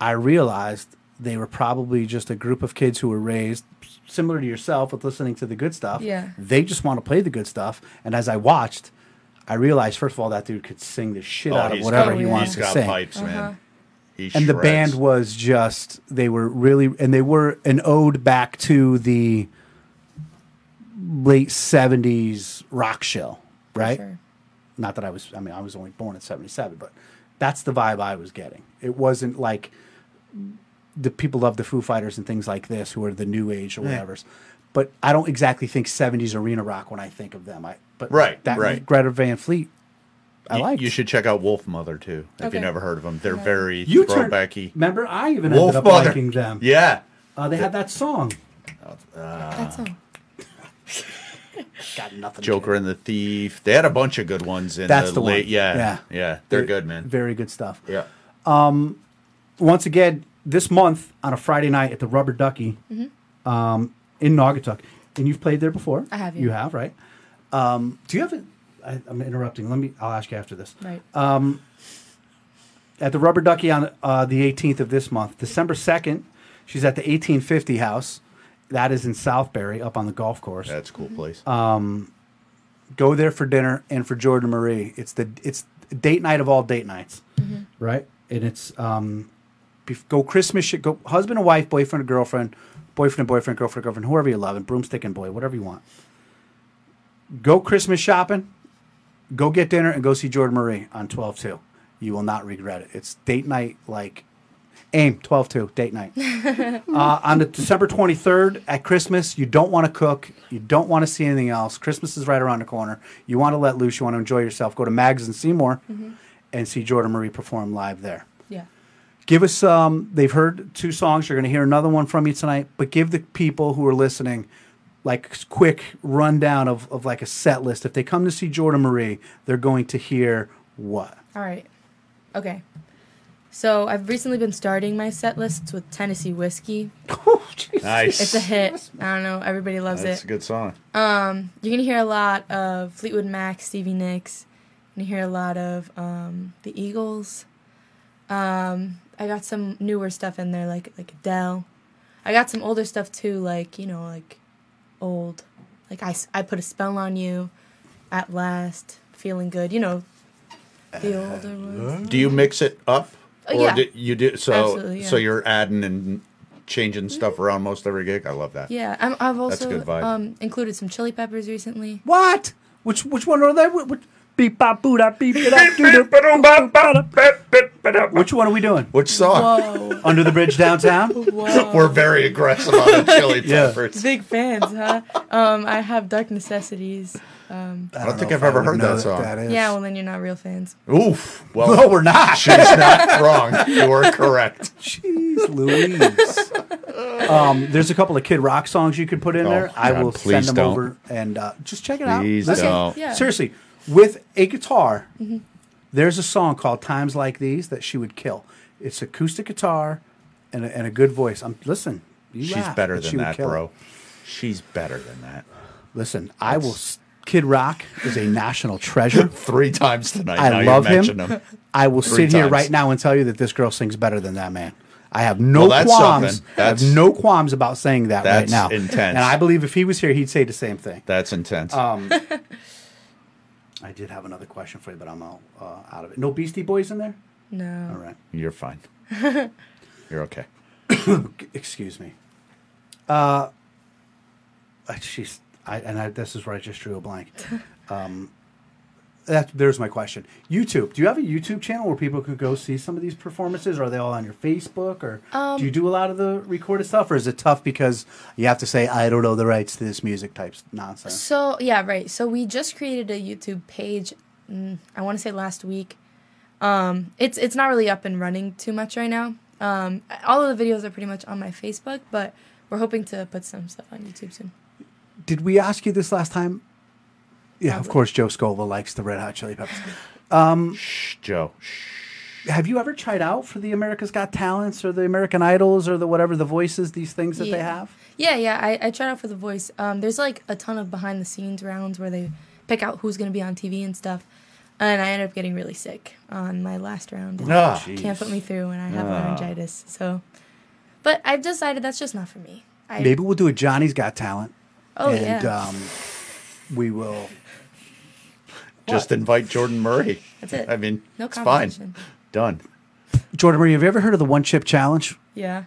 I realized they were probably just a group of kids who were raised similar to yourself with listening to the good stuff. Yeah. They just want to play the good stuff. And as I watched, I realized, first of all, that dude could sing the shit Oh, out of whatever got- he yeah. wants He's to got sing. pipes, Uh-huh. Man. He and the band was just they were really and they were an ode back to the late 70s rock show right Sure. not that i was i mean i was only born in 77 but that's the vibe i was getting it wasn't like the people love the foo fighters and things like this who are the new age or whatever but i don't exactly think 70s arena rock when i think of them i but Right, that right. greta van fleet i You- like You should check out Wolfmother too if Okay. you never heard of them. They're very you turned, throwbacky. remember i even Wolf ended up Mother. liking them Yeah. uh, they had that song That's all. got nothing Joker and the Thief. They had a bunch of good ones in That's the, the one. late. Yeah, Yeah. yeah, They're good, man. Very good stuff. Yeah. Um, Once again, this month on a Friday night at the Rubber Ducky um, in Naugatuck. And you've played there before. I have, yeah. You have, right? Um, do you have a? I, I'm interrupting. Let me. I'll ask you after this. Right. At the Rubber Ducky on uh, the 18th of this month, December 2nd, she's at the 1850 house. That is in Southbury, up on the golf course. That's a cool place. go there for dinner and for Jordan Marie. It's the it's date night of all date nights, right? And it's um, go Christmas. Go husband and wife, boyfriend and girlfriend, boyfriend and boyfriend, girlfriend and girlfriend, whoever you love, and broomstick and boy, whatever you want. Go Christmas shopping, go get dinner, and go see Jordan Marie on twelve two. You will not regret it. It's date night like aim twelve two date night. Uh, on the December 23rd at Christmas, you don't want to cook. You don't want to see anything else. Christmas is right around the corner. You want to let loose. You want to enjoy yourself. Go to Mags and Seymour and see Jordan Marie perform live there. Yeah. Give us, um, they've heard two songs. You're going to hear another one from you tonight, but give the people who are listening like quick rundown of, of like a set list. If they come to see Jordan Marie, they're going to hear what? All right. Okay. So I've recently been starting my set lists with Tennessee whiskey. Oh, nice. It's a hit. I don't know. Everybody loves That's it. It's a good song. Um, you're gonna hear a lot of Fleetwood Mac, Stevie Nicks. You're gonna hear a lot of um, the Eagles. Um, I got some newer stuff in there, like like Adele. I got some older stuff too, like you know, like old, like I, I put a spell on you, at last, feeling good. You know, the older ones. Do you mix it up, Oh, or yeah. do you do so? Absolutely, So you're adding and changing stuff around most every gig. I love that. Yeah, I'm, I've That's a also good vibe. um included some chili peppers recently. What? Which which one are they? Which, which, one are we doing? Which song? Whoa, Under the bridge downtown. whoa. We're very aggressive on the chili Yeah. peppers. Big fans, huh? Um, I have Dark Necessities. Um, I don't think I've ever heard that song. that is. yeah, well then you're not real fans. Oof. Well, No, we're not. she's not wrong. You are correct. Jeez Louise. um, there's a couple of Kid Rock songs you could put in Oh, there. I will send them don't. over and uh, just check it out. Please Listen. don't. Yeah. Seriously, with a guitar, there's a song called "Times Like These" that she would kill. It's acoustic guitar and a, and a good voice. I'm listen. You She's laugh, better than she that, kill it. bro. She's better than that. Listen, I will. Kid Rock is a national treasure. Three times tonight. I now love him. him. I will Three sit here right now and tell you that this girl sings better than that man. I have no Well, that's qualms. something. I have no qualms about saying that right now. intense. And I believe if he was here, he'd say the same thing. That's intense. Um, I did have another question for you, but I'm all, uh, out of it. No Beastie Boys in there? No. All right. You're fine. You're okay. Excuse me. Uh, she's, I, and I, this is where I just drew a blank. Um, that, there's my question. YouTube. Do you have a YouTube channel where people could go see some of these performances? Or are they all on your Facebook? Or do you do a lot of the recorded stuff? Or is it tough because you have to say, I don't know the rights to this music type nonsense? So yeah, right. So we just created a YouTube page. mm, I want to say last week. Um, it's it's not really up and running too much right now. Um, all of the videos are pretty much on my Facebook, but we're hoping to put some stuff on YouTube soon. Did we ask you this last time? Yeah, of course, Joe Scova likes the Red Hot Chili Peppers. Shh, Joe. Shh. Have you ever tried out for the America's Got Talents or the American Idols or the whatever the voices, these things that they Yeah. have? Yeah, yeah. I, I tried out for The Voice. Um, there's like a ton of behind the scenes rounds where they pick out who's gonna be on TV and stuff. And I ended up getting really sick on my last round. and Ah. can't put me through, and I have Ah. laryngitis. So, but I've decided that's just not for me. I, Maybe we'll do a Johnny's Got Talent. Oh and yeah. um, we will. Just invite Jordan Murray. That's it. I mean, No it's fine. competition. Done. Jordan Murray, have you ever heard of the One Chip Challenge? Yeah,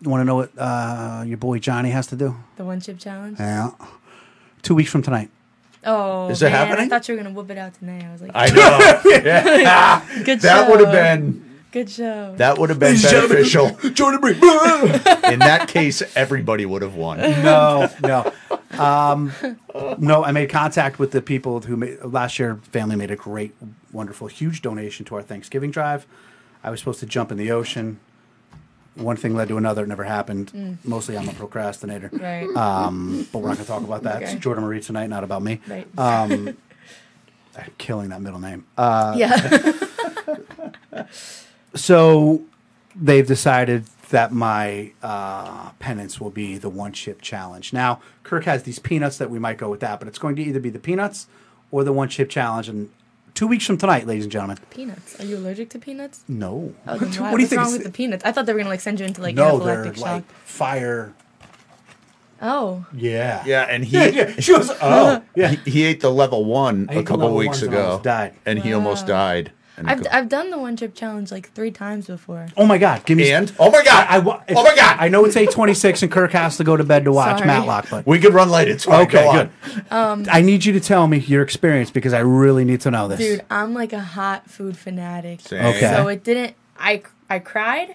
You want to know what uh, your boy Johnny has to do? the one chip challenge. Yeah. Two weeks from tonight. Oh, Is it man, happening? I thought you were gonna whoop it out tonight. I was like, I know. yeah. good That show. would have been good show. that would have been beneficial. Jordan Marie. In that case, everybody would have won. no, no. Um, no, I made contact with the people who made, last year. Family made a great, wonderful, huge donation to our Thanksgiving drive. I was supposed to jump in the ocean. One thing led to another. It never happened. Mostly, I'm a procrastinator. right. Um, but we're not going to talk about that. Okay. It's Jordan Marie tonight, not about me. right. Um, I'm killing that middle name. Uh, yeah. so they've decided that my uh, penance will be the one chip challenge. Now, Kirk has these peanuts that we might go with that, but it's going to either be the peanuts or the one chip challenge. And two weeks from tonight, ladies and gentlemen. peanuts. Are you allergic to peanuts? No. Oh, what, why, do you what's think? wrong with the peanuts? I thought they were gonna like send you into like no, they're anaphylactic shock. like fire. Oh, Yeah. Yeah, and he yeah. She was. Oh, yeah. he, he ate the level one I ate a couple weeks ago, died. and he almost died. And I've co- I've done the one chip challenge like three times before. Oh my God! Give me. and oh my god, I, I, wa- oh my god, I know it's eight twenty six, and Kirk has to go to bed to watch Sorry. Matlock, but we could run late. It's fine. Okay, Go good. on. I need you to tell me your experience because I really need to know this. Dude, I'm like a hot food fanatic. Same. Okay. So it didn't. I I cried,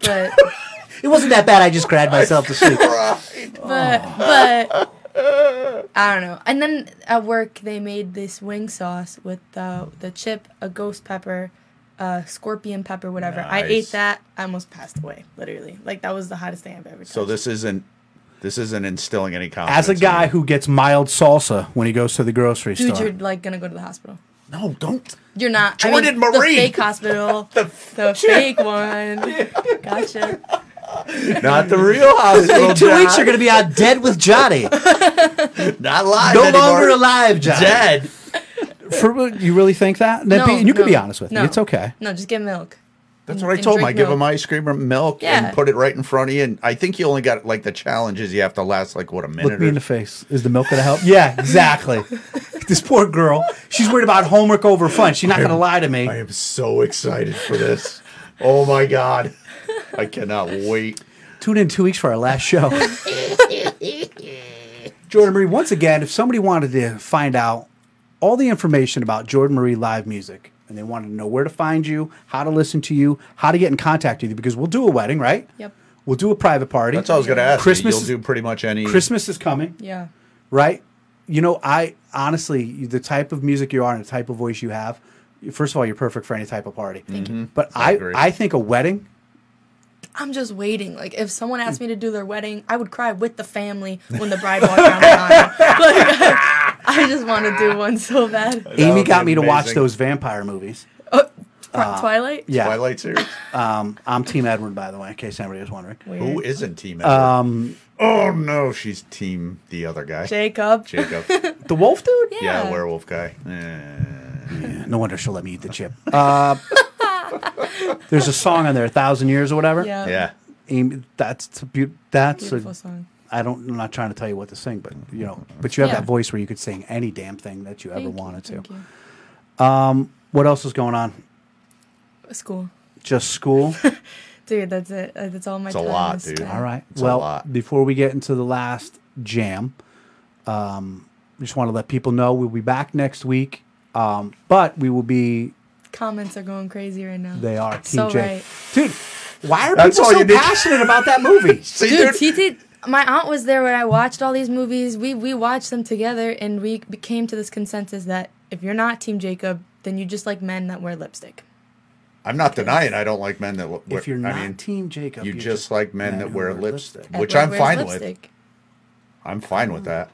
but It wasn't that bad. I just cried myself to sleep. but but I don't know. And then at work they made this wing sauce with uh, the chip, a ghost pepper, uh, scorpion pepper, whatever. I ate that. I almost passed away. Literally, like that was the hottest thing I've ever. So this isn't this isn't instilling any confidence. As a guy who gets mild salsa when he goes to the grocery dude, store, Dude, you're like gonna go to the hospital. no, don't. You're not. I Jordan mean, Marie. The fake hospital. the fake one. Gotcha. Not the real hospital. in two John. weeks you're going to be on dead with Johnny, not live. no anymore. longer alive, Johnny. Dead. For, you really think that? No, be- and you can no, be honest with me. It's okay. No, just get milk. That's And- what I told him. I drink give him ice cream or milk Yeah. and put it right in front of you. And I think you only got like the challenges. You have to last like what a minute. Look me or- in the face. Is the milk going to help? Yeah, exactly. this poor girl. She's worried about homework over fun. She's not going to lie to me. I am so excited for this. Oh my god, I cannot wait. Tune in two weeks for our last show. Jordan Marie, once again, if somebody wanted to find out all the information about Jordan Marie live music and they wanted to know where to find you, how to listen to you, how to get in contact with you, because we'll do a wedding, right? Yep. We'll do a private party. That's all I was going to ask. Christmas you. is- You'll do pretty much any. Christmas is coming, Yeah. right? You know, I honestly, the type of music you are and the type of voice you have, first of all, you're perfect for any type of party. Thank you. Mm-hmm. But I, agree. I think a wedding, I'm just waiting. Like if someone asked me to do their wedding, I would cry with the family when the bride walked down the aisle. Like I, I just want to do one so bad. Amy got be me to watch those vampire movies. Twilight. Yeah. Twilight series. Um, I'm Team Edward, by the way, in case anybody was wondering. Weird. Who isn't Team Edward? Um, oh no, she's Team the other guy. Jacob. Jacob. the wolf dude? yeah, werewolf guy. Eh. No wonder she'll let me eat the chip. Uh, There's a song on there, "A Thousand Years" or whatever. Yeah. Yeah. Amy, that's a beau- that's Beautiful a. song. I don't. I'm not trying to tell you what to sing, but you know, but you have Yeah. that voice where you could sing any damn thing that you ever Thank you, wanted to. thank you. What else is going on? School. Just school. Dude, that's it. Uh, That's all my It's a lot, dude. spent. All right. It's a well, lot. before we get into the last jam, um, just want to let people know we'll be back next week. Um, but we will be. Comments are going crazy right now. They are Team So right. Dude, why are That's people so you need. passionate about that movie? See, Dude, TT, my aunt was there when I watched all these movies. We we watched them together, and we came to this consensus that if you're not Team Jacob, then you just like men that wear lipstick. I'm not denying I don't like men that. Wear, if you're not I mean, Team Jacob, you you're just like men that wear wear lipstick, lipstick. which I'm wears fine with. I'm fine with that.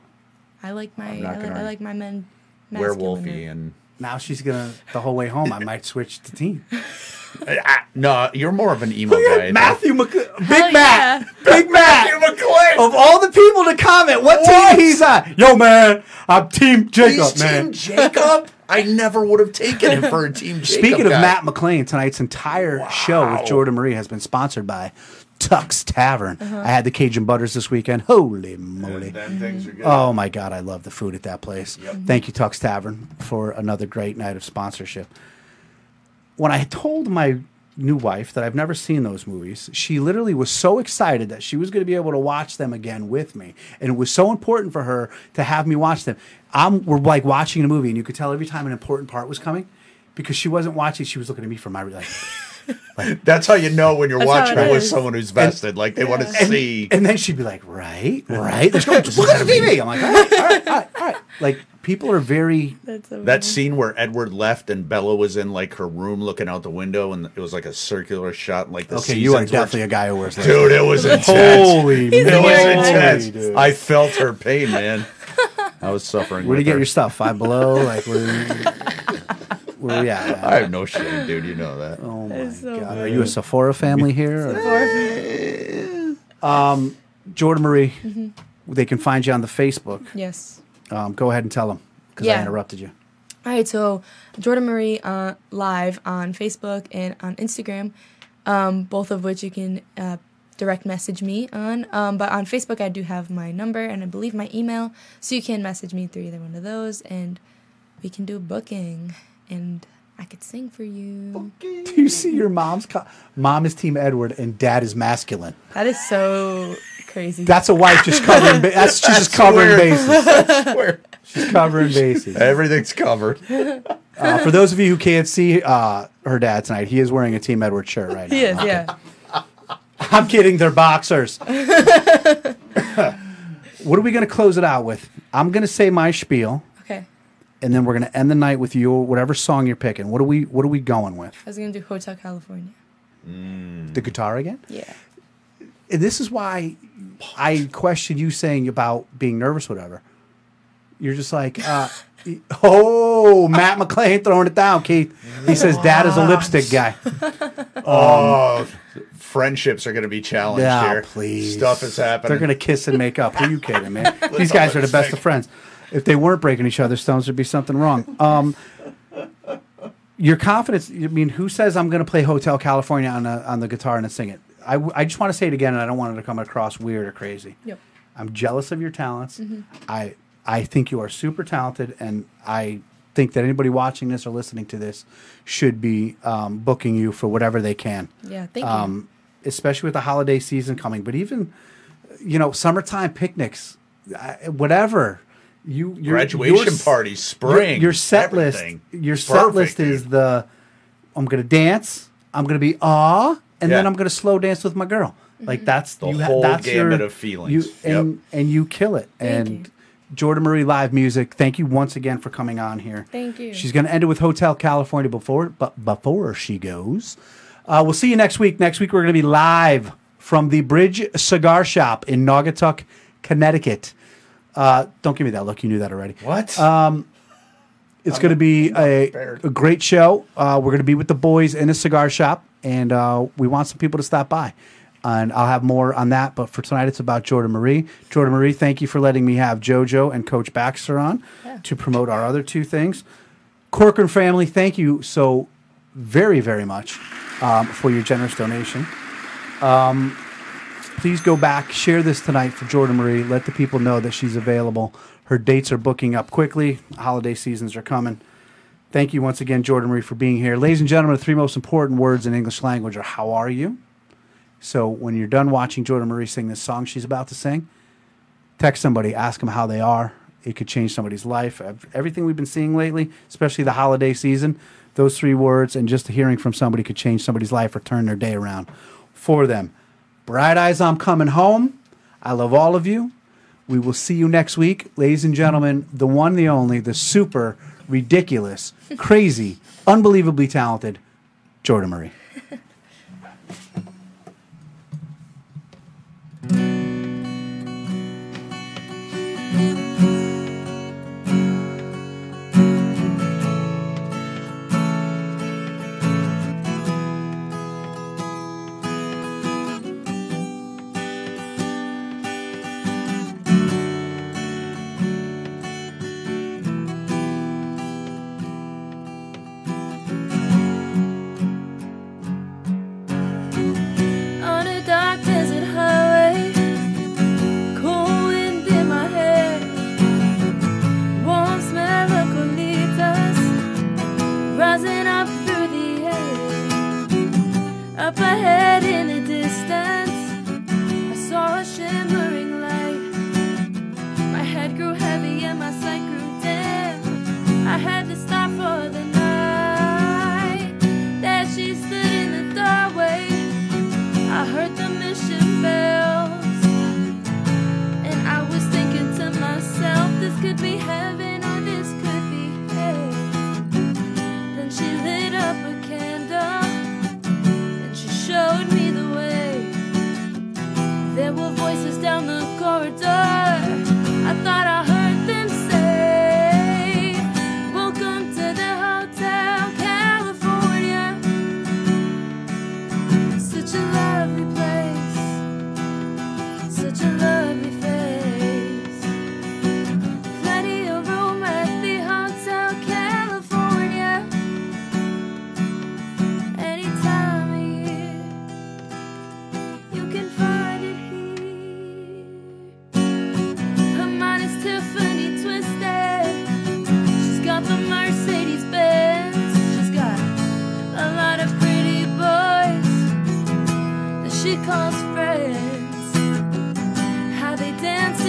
I like my I'm I, like, I like my men. Werewolfy and Now she's gonna the whole way home. I might switch to team. Ah, no, you're more of an emo guy. Matthew Mc- Big Hell Matt, yeah. Big Matt. McClay. Of all the people to comment, what, What? team he's on? Yo, man, I'm Team Jacob, He's man. Team Jacob. I never would have taken him for a Team Jacob. Speaking of guy. Matt McLean, tonight's entire show with Jordan Marie has been sponsored by Tux Tavern. Uh-huh. I had the Cajun Butters this weekend. Holy moly. Them things are good. Oh my God, I love the food at that place. Thank you, Tux Tavern, for another great night of sponsorship. When I told my new wife that I've never seen those movies, she literally was so excited that she was going to be able to watch them again with me, and it was so important for her to have me watch them. I'm we're like watching a movie, and you could tell every time an important part was coming because she wasn't watching; she was looking at me for my like. That's how you know when you're watching it it with is. someone who's vested. like they want to And, see. and then she'd be like, right, right. Let's. Look at the TV. I'm like, all right, all right, all right, all right. Like people are very. That's That scene where Edward left and Bella was in like her room looking out the window, and it was like a circular shot. And, like the Okay, you are seasons were- definitely a guy who wears. That. Dude. It was intense. Holy, it was intense. dude. I felt her pain, man. I was suffering. Where do you with get her. your stuff? Five Below? Like where? Where we at? I have no shame, dude. You know that. Oh my It's so god! Are you a Sephora family here? or- Jordan Marie, Mm-hmm. they can find you on the Facebook. Yes. Um, go ahead and tell them because I interrupted you. All right, so Jordan Marie uh, live on Facebook and on Instagram, um, both of which you can uh, direct message me on. Um, but on Facebook, I do have my number and I believe my email, so you can message me through either one of those, and we can do a booking, and I could sing for you. Do you see your mom's? Co- Mom is Team Edward and Dad is masculine. That is so crazy. That's a wife just covering. Ba- that's she's just covering weird. bases. She's covering bases. everything's covered. Uh, for those of you who can't see uh, her dad tonight, he is wearing a Team Edward shirt right now. he is, yeah. I'm kidding. They're boxers. what are we going to close it out with? I'm going to say my spiel, Okay, and then we're going to end the night with your whatever song you're picking. What are we What are we going with? I was gonna do Hotel California. The guitar again? Yeah. And this is why I question you saying about being nervous, whatever. You're just like, uh, oh, Matt McClain throwing it down, Keith. He says dad is a lipstick guy. Oh, friendships are going to be challenged Yeah, here. please. Stuff is happening. They're gonna kiss and make up. Are you kidding, man? These guys are the best of friends. If they weren't breaking each other's stones, there'd be something wrong. Um, your confidence. I mean, who says I'm going to play Hotel California on a, on the guitar and sing it? I, w- I just want to say it again, and I don't want it to come across weird or crazy. Yep. I'm jealous of your talents. I I think you are super talented, and I think that anybody watching this or listening to this should be um, booking you for whatever they can Yeah. Thank you. um, especially with the holiday season coming. But even, you know, summertime picnics, whatever. You your, Graduation your s- parties, spring, Your, your set everything. list. Your set perfect, list is dude. the. I'm gonna dance. I'm gonna be ah, and then I'm gonna slow dance with my girl. Like that's The you whole that's gamut your, of feelings. You, Yep. and and you kill it. and you. Jordan Marie live music. Thank you once again for coming on here. Thank you. She's going to end it with Hotel California before, but before she goes, uh, we'll see you next week. Next week we're going to be live from the Bridge Cigar Shop in Naugatuck, Connecticut. Uh, don't give me that look. You knew that already. what? Uh, It's going to be a, a great show. Uh, we're going to be with the boys in a cigar shop, and uh, we want some people to stop by. And I'll have more on that. But for tonight, it's about Jordan Marie. Jordan Marie, thank you for letting me have JoJo and Coach Baxter on to promote our other two things. Corcoran family, thank you so very, very much um, for your generous donation. Um, please go back, share this tonight for Jordan Marie. Let the people know that she's available. Her dates are booking up quickly. Holiday seasons are coming. Thank you once again, Jordan Marie, for being here. Ladies and gentlemen, the three most important words in English language are how are you? So when you're done watching Jordan Marie sing this song she's about to sing, text somebody, ask them how they are. It could change somebody's life. Everything we've been seeing lately, especially the holiday season, those three words and just hearing from somebody could change somebody's life or turn their day around for them. Bright Eyes, I'm coming home. I love all of you. We will see you next week. Ladies and gentlemen, the one, the only, the super ridiculous, crazy, unbelievably talented Jordan Murray. calls friends. How they dance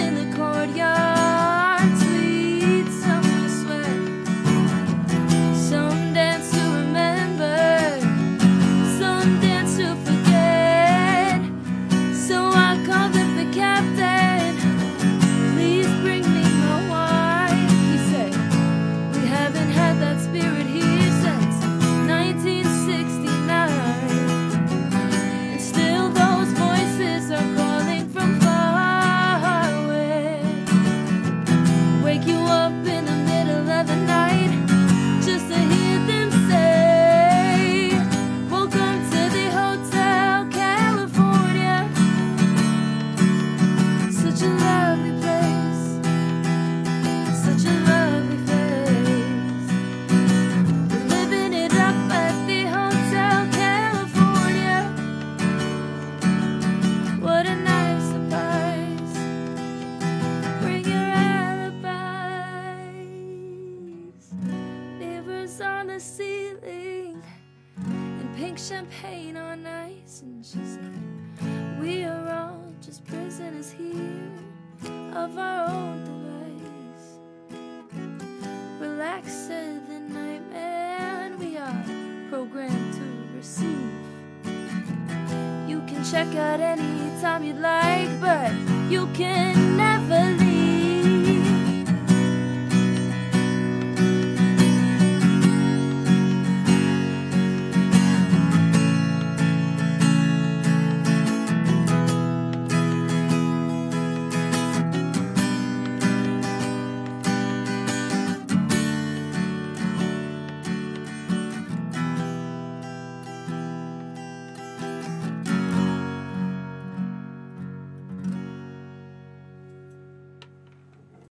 You can